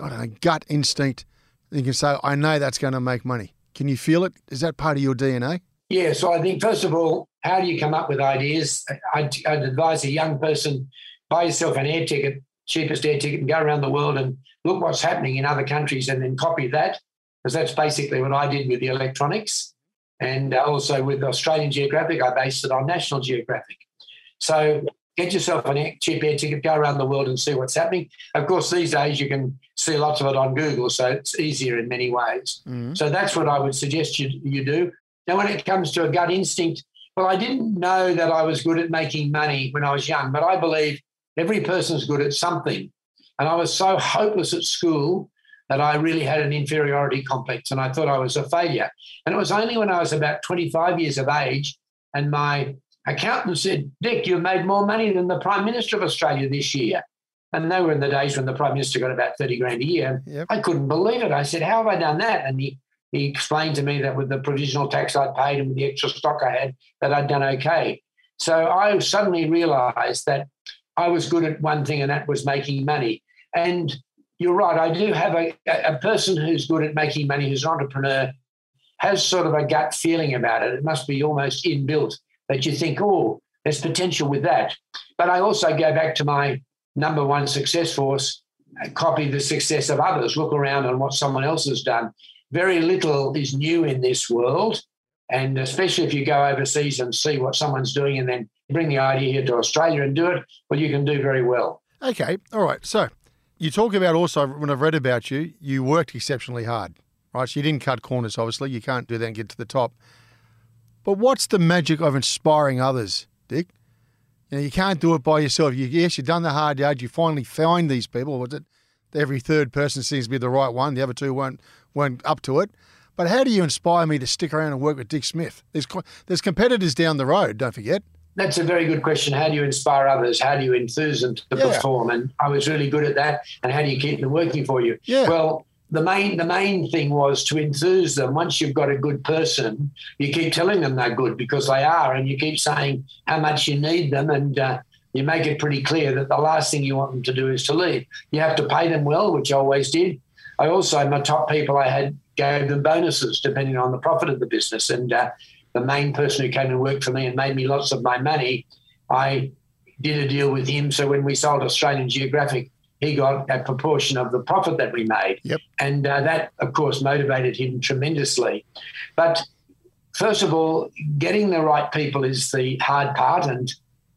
I don't know, gut instinct that you can say, I know that's going to make money? Can you feel it? Is that part of your DNA? Yeah, so I think, first of all, how do you come up with ideas? I'd, I'd advise a young person buy yourself an air ticket, cheapest air ticket, and go around the world and look what's happening in other countries and then copy that. Because that's basically what I did with the electronics. And also with Australian Geographic, I based it on National Geographic. So get yourself a cheap air ticket, go around the world and see what's happening. Of course, these days you can see lots of it on Google, so it's easier in many ways. Mm-hmm. So that's what I would suggest you, you do. Now, when it comes to a gut instinct, well, I didn't know that I was good at making money when I was young, but I believe Every person's good at something. And I was so hopeless at school that I really had an inferiority complex and I thought I was a failure. And it was only when I was about 25 years of age and my accountant said, Dick, you've made more money than the Prime Minister of Australia this year. And they were in the days when the Prime Minister got about 30 grand a year. Yep. I couldn't believe it. I said, How have I done that? And he, he explained to me that with the provisional tax I'd paid and with the extra stock I had, that I'd done okay. So I suddenly realized that I was good at one thing, and that was making money. And you're right, I do have a, a person who's good at making money, who's an entrepreneur, has sort of a gut feeling about it. It must be almost inbuilt that you think, oh, there's potential with that. But I also go back to my number one success force uh, copy the success of others, look around on what someone else has done. Very little is new in this world. And especially if you go overseas and see what someone's doing and then bring the idea here to Australia and do it, well, you can do very well. Okay. All right. So You talk about also, when I've read about you, you worked exceptionally hard, right? So you didn't cut corners, obviously. You can't do that and get to the top. But what's the magic of inspiring others, Dick? You know, you can't do it by yourself. You, yes, you've done the hard yard. You finally find these people. Was it every third person seems to be the right one? The other two weren't weren't up to it. But how do you inspire me to stick around and work with Dick Smith? There's there's competitors down the road. Don't forget. That's a very good question. How do you inspire others? How do you enthuse them to Yeah. perform? And I was really good at that. And how do you keep them working for you? Yeah. Well, the main the main thing was to enthuse them. Once you've got a good person, you keep telling them they're good because they are, and you keep saying how much you need them, and uh, you make it pretty clear that the last thing you want them to do is to leave. You have to pay them well, which I always did. I also my top people I had gave them bonuses depending on the profit of the business, and uh, the main person who came and worked for me and made me lots of my money, I did a deal with him. So when we sold Australian Geographic, he got a proportion of the profit that we made. Yep. And uh, that, of course, motivated him tremendously. But first of all, getting the right people is the hard part, and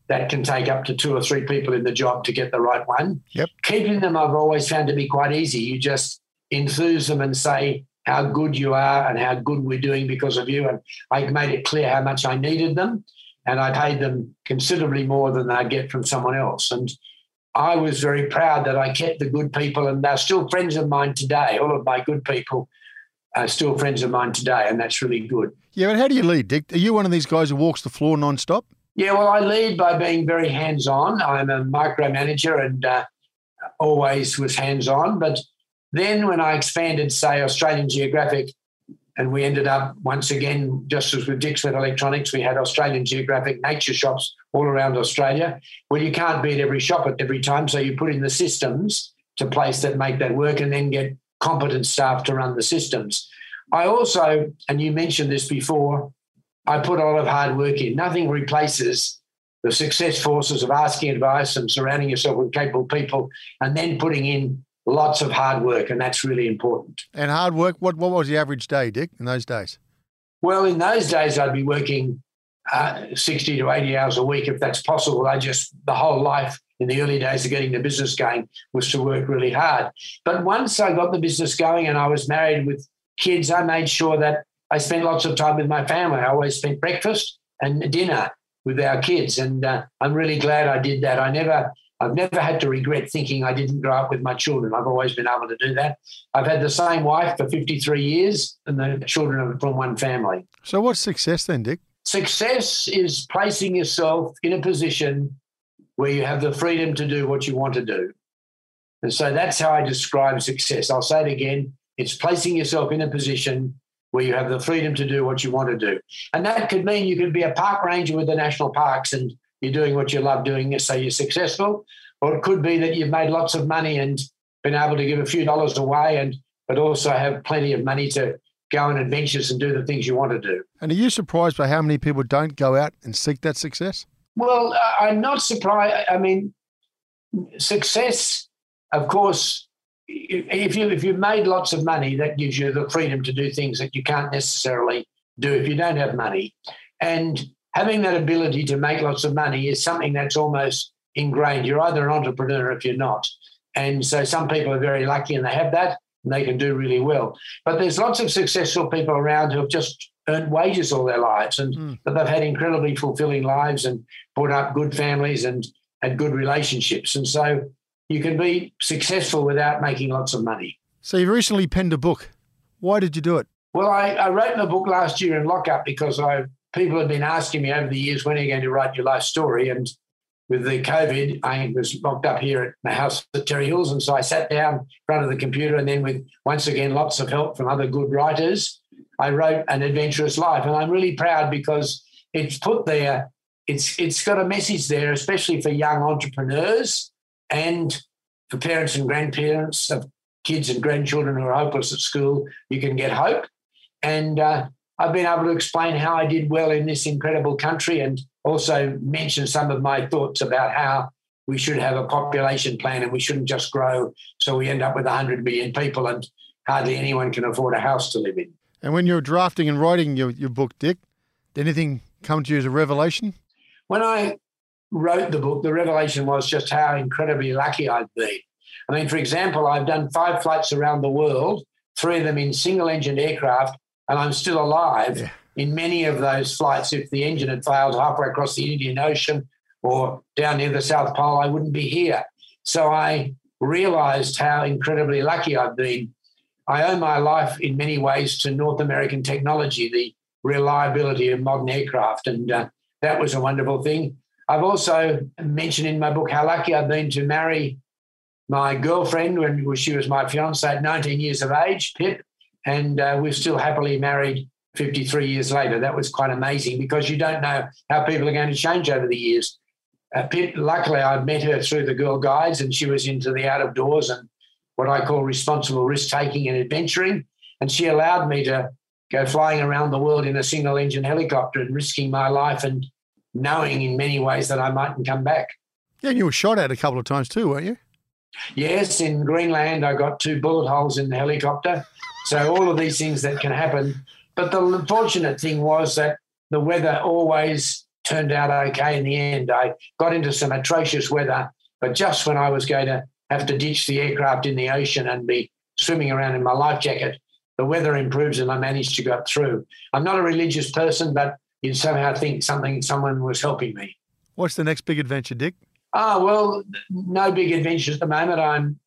that can take up to two or three people in the job to get the right one. Yep. Keeping them, I've always found to be quite easy. You just enthuse them and say how good you are and how good we're doing because of you. And I made it clear how much I needed them, and I paid them considerably more than I get from someone else. And I was very proud that I kept the good people, and they're still friends of mine today. All of my good people are still friends of mine today, and that's really good. Yeah, but how do you lead, Dick? Are you one of these guys who walks the floor non-stop? Yeah, well, I lead by being very hands on. I'm a micromanager and uh, always was hands on. But then when I expanded, say, Australian Geographic, and we ended up once again, just as with Dick Smith Electronics, we had Australian Geographic nature shops all around Australia. Well, you can't be at every shop at every time, so you put in the systems to place that make that work and then get competent staff to run the systems. I also, and you mentioned this before, I put a lot of hard work in. Nothing replaces the success forces of asking advice and surrounding yourself with capable people and then putting in lots of hard work. And that's really important. And hard work. What what was the average day, Dick, in those days? Well, in those days, I'd be working uh, 60 to 80 hours a week if that's possible. I just, the whole life in the early days of getting the business going was to work really hard. But once I got the business going and I was married with kids, I made sure that I spent lots of time with my family. I always spent breakfast and dinner with our kids. And uh, I'm really glad I did that. I never, I've never had to regret thinking I didn't grow up with my children. I've always been able to do that. I've had the same wife for 53 years, and the children are from one family. So what's success then, Dick? Success is placing yourself in a position where you have the freedom to do what you want to do. And so that's how I describe success. I'll say it again it's placing yourself in a position where you have the freedom to do what you want to do. And that could mean you could be a park ranger with the national parks and you're doing what you love doing, so you're successful. Or it could be that you've made lots of money and been able to give a few dollars away and but also have plenty of money to go on adventures and do the things you want to do. And are you surprised by how many people don't go out and seek that success? Well, I'm not surprised. I mean, success, of course, if you if you've made lots of money, that gives you the freedom to do things that you can't necessarily do if you don't have money. And having that ability to make lots of money is something that's almost ingrained. You're either an entrepreneur if you're not. And so some people are very lucky and they have that and they can do really well. But there's lots of successful people around who have just earned wages all their lives and hmm. but they've had incredibly fulfilling lives and brought up good families and had good relationships. And so you can be successful without making lots of money. So you've recently penned a book. Why did you do it? Well, I, I wrote my book last year in lockup because I people have been asking me over the years when are you going to write your life story, and with the COVID, I was locked up here at my house at Terry Hills, and so I sat down in front of the computer, and then with once again lots of help from other good writers, I wrote an adventurous life, and I'm really proud because it's put there. It's it's got a message there, especially for young entrepreneurs and for parents and grandparents of kids and grandchildren who are hopeless at school. You can get hope, and uh, I've been able to explain how I did well in this incredible country, and also mention some of my thoughts about how we should have a population plan and we shouldn't just grow so we end up with 100 million people and hardly anyone can afford a house to live in. And when you were drafting and writing your, your book, Dick, did anything come to you as a revelation? When I wrote the book, the revelation was just how incredibly lucky I'd been. I mean, for example, I've done five flights around the world, three of them in single engined aircraft, and I'm still alive Yeah. in many of those flights. If the engine had failed halfway across the Indian Ocean or down near the South Pole, I wouldn't be here. So I realized how incredibly lucky I've been. I owe my life in many ways to North American technology, the reliability of modern aircraft, and uh, that was a wonderful thing. I've also mentioned in my book how lucky I've been to marry my girlfriend when she was my fiancée at 19 years of age, Pip, and uh, we're still happily married 53 years later. That was quite amazing because you don't know how people are going to change over the years. Uh, Pip, luckily, I met her through the Girl Guides and she was into the out of doors and what I call responsible risk taking and adventuring. And she allowed me to go flying around the world in a single engine helicopter and risking my life and knowing in many ways that I mightn't come back. Yeah, and you were shot at a couple of times too, weren't you? Yes, in Greenland, I got two bullet holes in the helicopter. So, all of these things that can happen. But the fortunate thing was that the weather always turned out okay in the end. I got into some atrocious weather, but just when I was going to have to ditch the aircraft in the ocean and be swimming around in my life jacket, the weather improves and I managed to go through. I'm not a religious person, but you somehow think something, someone was helping me. What's the next big adventure, Dick? Ah, well, no big adventures at the moment. I'm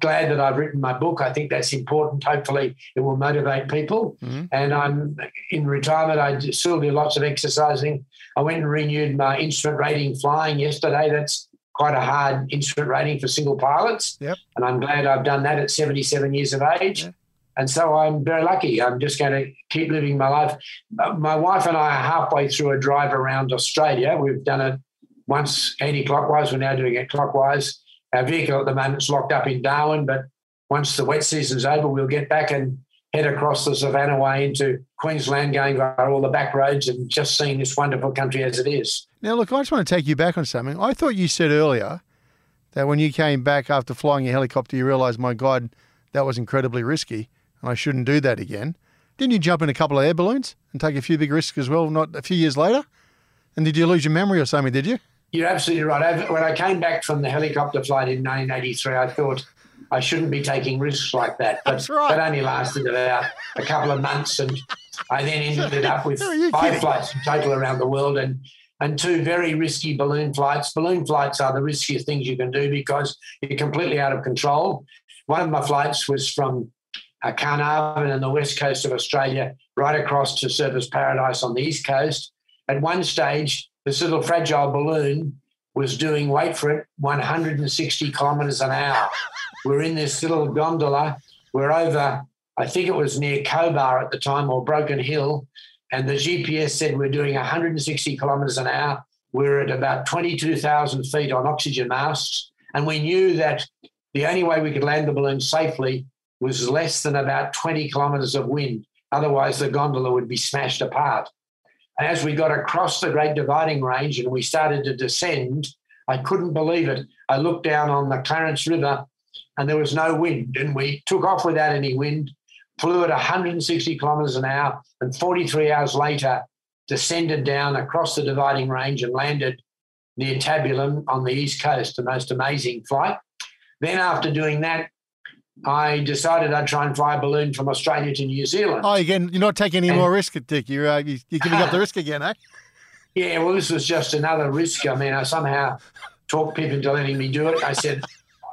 glad that I've written my book. I think that's important. Hopefully, it will motivate people. Mhm. And I'm in retirement. I still do lots of exercising. I went and renewed my instrument rating flying yesterday. That's quite a hard instrument rating for single pilots. Yep. And I'm glad I've done that at 77 years of age. Yeah. And so I'm very lucky. I'm just going to keep living my life. Uh, my wife and I are halfway through a drive around Australia. We've done it once anti-clockwise. We're now doing it clockwise. Our vehicle at the moment is locked up in Darwin, but once the wet season's over, we'll get back and head across the Savannah Way into Queensland, going via all the back roads and just seeing this wonderful country as it is. Now, look, I just want to take you back on something. I thought you said earlier that when you came back after flying a helicopter, you realised, my God, that was incredibly risky and I shouldn't do that again. Didn't you jump in a couple of air balloons and take a few big risks as well, not a few years later? And did you lose your memory or something, did you? You're absolutely right. I've- When I came back from the helicopter flight in 1983, I thought I shouldn't be taking risks like that. But right. that only lasted about a couple of months, and I then ended up with five flights in total around the world, and and two very risky balloon flights. Balloon flights are the riskiest things you can do because you're completely out of control. One of my flights was from uh, Carnarvon on the west coast of Australia, right across to Surfers Paradise on the east coast. At one stage, this little fragile balloon was doing, wait for it, 160 kilometres an hour. We're in this little gondola. We're over, I think it was near Cobar at the time or Broken Hill. And the GPS said we're doing 160 kilometres an hour. We're at about 22,000 feet on oxygen masks. And we knew that the only way we could land the balloon safely was less than about 20 kilometres of wind. Otherwise, the gondola would be smashed apart. And as we got across the Great Dividing Range and we started to descend, I couldn't believe it. I looked down on the Clarence River and there was no wind. And we took off without any wind, flew at 160 kilometres an hour, and 43 hours later, descended down across the Dividing Range and landed near Tabulam on the east coast. The most amazing flight. Then, after doing that, I decided I'd try and fly a balloon from Australia to New Zealand. Oh, again, you're not taking any more risk, Dick. You're, uh, you- you're giving up the risk again, eh? Yeah, well, this was just another risk. I mean, I somehow talked Pip into letting me do it. I said,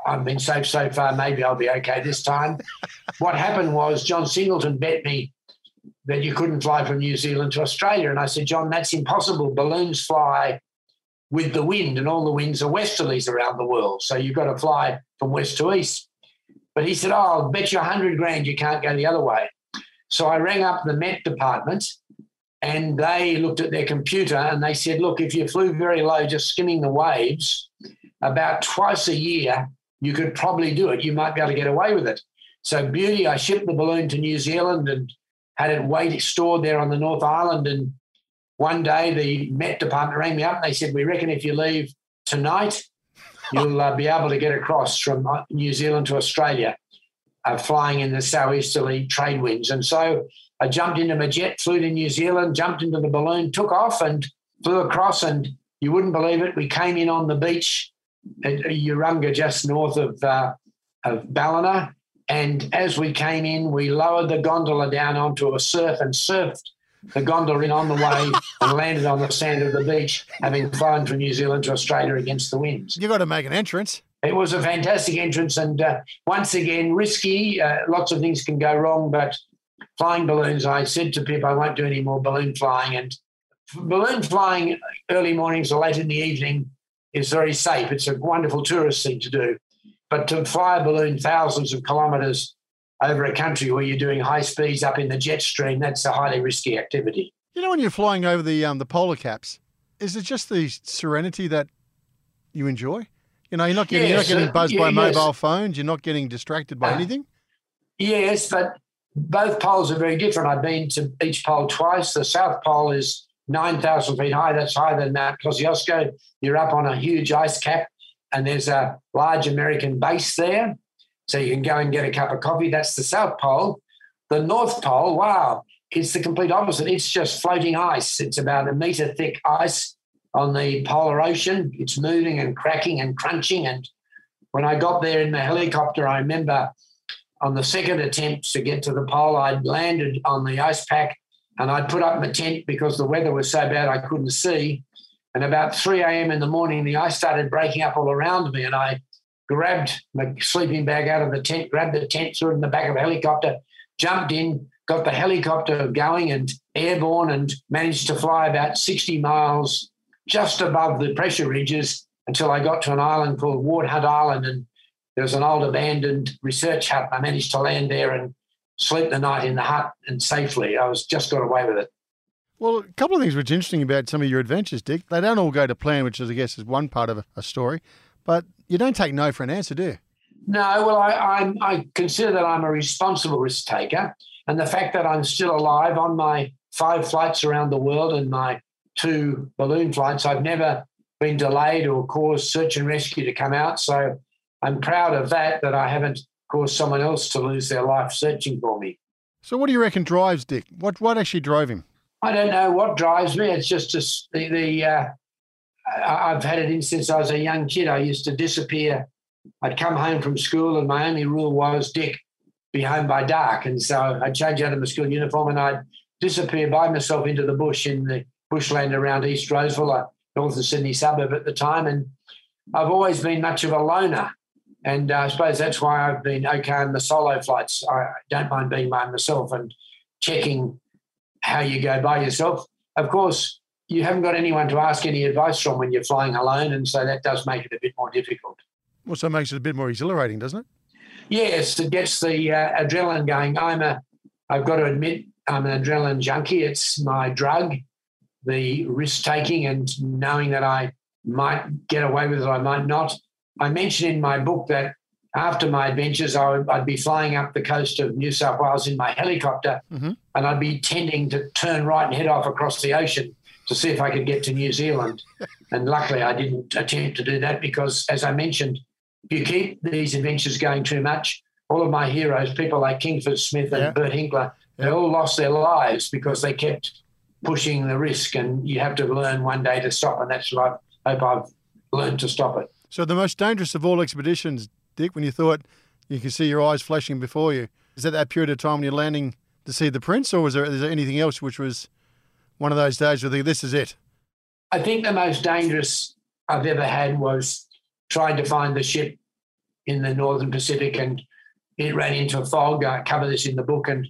I've been safe so far, maybe I'll be okay this time. what happened was John Singleton bet me that you couldn't fly from New Zealand to Australia. And I said, John, that's impossible. Balloons fly with the wind, and all the winds are westerlies around the world. So you've got to fly from west to east. But he said, Oh, I'll bet you a hundred grand you can't go the other way. So I rang up the Met department and they looked at their computer and they said, look, if you flew very low, just skimming the waves, about twice a year, you could probably do it. You might be able to get away with it. So, beauty, I shipped the balloon to New Zealand and had it wait stored there on the North Island. And one day the Met department rang me up and they said, we reckon if you leave tonight, you'll uh, be able to get across from uh, New Zealand to Australia, uh, flying in the southeasterly trade winds. And so I jumped into my jet, flew to New Zealand, jumped into the balloon, took off and flew across. And you wouldn't believe it, we came in on the beach at Urunga, just north of, uh, of Ballina. And as we came in, we lowered the gondola down onto a surf and surfed the gondola in on the way and landed on the sand of the beach, having flown from New Zealand to Australia against the winds. You've got to make an entrance. It was a fantastic entrance, and uh, once again, risky. Uh, lots of things can go wrong, but flying balloons, I said to Pip, I won't do any more balloon flying. And balloon flying early mornings or late in the evening is very safe. It's a wonderful tourist thing to do. But to fly a balloon thousands of kilometres over a country where you're doing high speeds up in the jet stream, that's a highly risky activity. You know, when you're flying over the um, the polar caps, is it just the serenity that you enjoy? You know, you're not getting Yes, you're not getting uh, buzzed yeah, by yes. mobile phones. You're not getting distracted by Uh, anything. Yes, but both poles are very different. I've been to each pole twice. The South Pole is 9,000 feet high. That's higher than Mount Kosciuszko. You're up on a huge ice cap, and there's a large American base there. So you can go and get a cup of coffee. That's the South Pole. The North Pole, wow, it's the complete opposite. It's just floating ice. It's about a metre thick ice on the polar ocean. It's moving and cracking and crunching. And when I got there in the helicopter, I remember on the second attempt to get to the pole, I'd landed on the ice pack and I'd put up my tent because the weather was so bad I couldn't see. And about 3 a.m. in the morning, the ice started breaking up all around me. And I grabbed my sleeping bag out of the tent, grabbed the tent, threw it in the back of a helicopter, jumped in, got the helicopter going and airborne, and managed to fly about 60 miles just above the pressure ridges until I got to an island called Ward Hunt Island. And there was an old abandoned research hut. I managed to land there and sleep the night in the hut and safely. I was just got away with it. Well, a couple of things which are interesting about some of your adventures, Dick. They don't all go to plan, which is, I guess, is one part of a story. But you don't take no for an answer, do you? No, well, I, I'm, I consider that I'm a responsible risk taker. And the fact that I'm still alive on my five flights around the world and my two balloon flights, I've never been delayed or caused search and rescue to come out. So I'm proud of that, that I haven't caused someone else to lose their life searching for me. So, what do you reckon drives Dick? What what actually drove him? I don't know what drives me. It's just just the, the uh, I've had it in since I was a young kid. I used to disappear. I'd come home from school, and my only rule was, Dick, be home by dark. And so I'd change out of my school uniform and I'd disappear by myself into the bush in the bushland around East Roseville, a north of Sydney suburb at the time. And I've always been much of a loner. And uh, I suppose that's why I've been okay on the solo flights. I don't mind being by myself and checking how you go by yourself. Of course, you haven't got anyone to ask any advice from when you're flying alone, and so that does make it a bit more difficult. Also makes it a bit more exhilarating, doesn't it? Yes, it gets the uh, adrenaline going. I'm a, I've got to admit, I'm an adrenaline junkie. It's my drug, the risk taking and knowing that I might get away with it, I might not. I mentioned in my book that after my adventures, I would, I'd be flying up the coast of New South Wales in my helicopter, Mhm. and I'd be tending to turn right and head off across the ocean to see if I could get to New Zealand. and luckily, I didn't attempt to do that because, as I mentioned, if you keep these adventures going too much, all of my heroes, people like Kingsford Smith and Yeah. Bert Hinkler, they all lost their lives because they kept pushing the risk. And you have to learn one day to stop. And that's what I hope I've learned to stop it. So, the most dangerous of all expeditions, Dick, when you thought you could see your eyes flashing before you, is that that period of time when you're landing to see the prince, or was there, is there anything else which was one of those days where think, this is it? I think the most dangerous I've ever had was trying to find the ship in the Northern Pacific and it ran into a fog. I cover this in the book and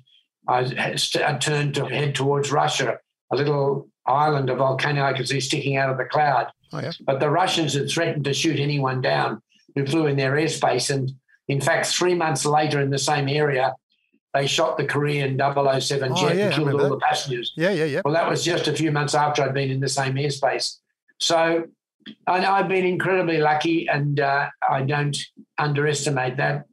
I, I turned to head towards Russia, a little island, a volcano I could see sticking out of the cloud. Oh, yeah. But the Russians had threatened to shoot anyone down who flew in their airspace. And in fact, three months later in the same area, they shot the Korean 007 Oh, jet yeah, and killed all that. the passengers. Yeah, yeah, yeah. Well, that was just a few months after I'd been in the same airspace. So I, I've been incredibly lucky and uh, I don't underestimate that.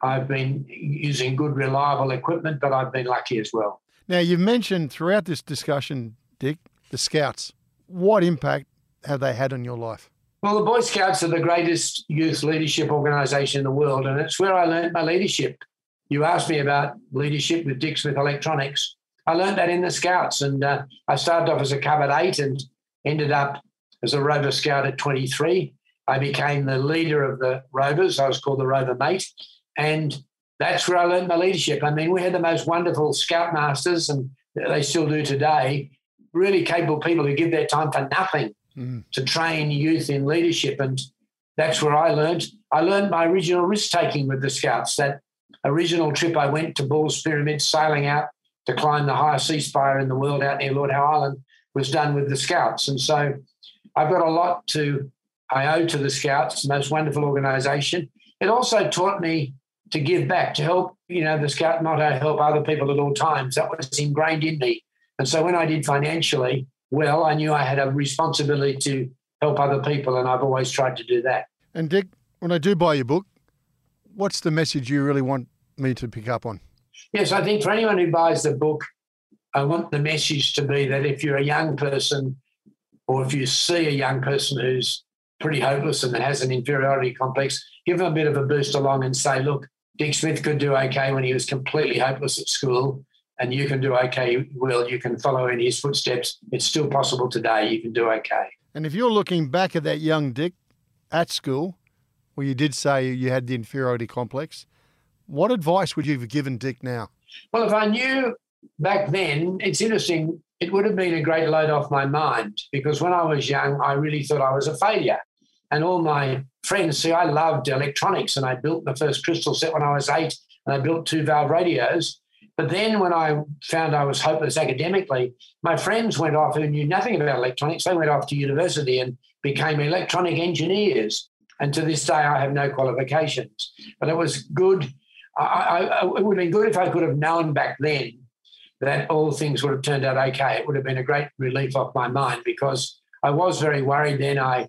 I've been using good, reliable equipment, but I've been lucky as well. Now, you've mentioned throughout this discussion, Dick, the Scouts. What impact have they had on your life? Well, the Boy Scouts are the greatest youth leadership organisation in the world, and it's where I learned my leadership. You asked me about leadership with Dick Smith Electronics. I learned that in the Scouts, and uh, I started off as a cub at eight and ended up as a Rover Scout at 23. I became the leader of the Rovers. I was called the Rover Mate. And that's where I learned my leadership. I mean, we had the most wonderful scoutmasters, and they still do today, really capable people who give their time for nothing mm. to train youth in leadership. And that's where I learned. I learned my original risk taking with the scouts. That original trip I went to Ball's Pyramid, sailing out to climb the highest sea spire in the world out near Lord Howe Island, was done with the scouts. And so I've got a lot to I owe to the Scouts, most wonderful organisation. It also taught me to give back, to help, you know, the Scout motto, help other people at all times. That was ingrained in me. And so when I did financially well, I knew I had a responsibility to help other people, and I've always tried to do that. And Dick, when I do buy your book, what's the message you really want me to pick up on? Yes, I think for anyone who buys the book, I want the message to be that if you're a young person or if you see a young person who's pretty hopeless and has an inferiority complex, give them a bit of a boost along and say, look, Dick Smith could do okay when he was completely hopeless at school, and you can do okay, Will. You can follow in his footsteps. It's still possible today. You can do okay. And if you're looking back at that young Dick at school, where you did say you had the inferiority complex, what advice would you have given Dick now? Well, if I knew back then, it's interesting. It would have been a great load off my mind because when I was young, I really thought I was a failure and all my friends see I loved electronics and I built the first crystal set when I was eight and I built two valve radios. But then when I found I was hopeless academically, my friends went off who knew nothing about electronics. They went off to university and became electronic engineers. And to this day, I have no qualifications. But it was good. I, I, it would have been good if I could have known back then that all things would have turned out okay. It would have been a great relief off my mind because I was very worried then. I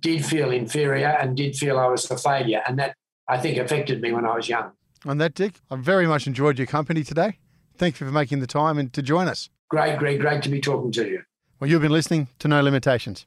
did feel inferior and did feel I was a failure. And that, I think, affected me when I was young. On that, Dick, I very much enjoyed your company today. Thank you for making the time and to join us. Great, great, great to be talking to you. Well, you've been listening to No Limitations.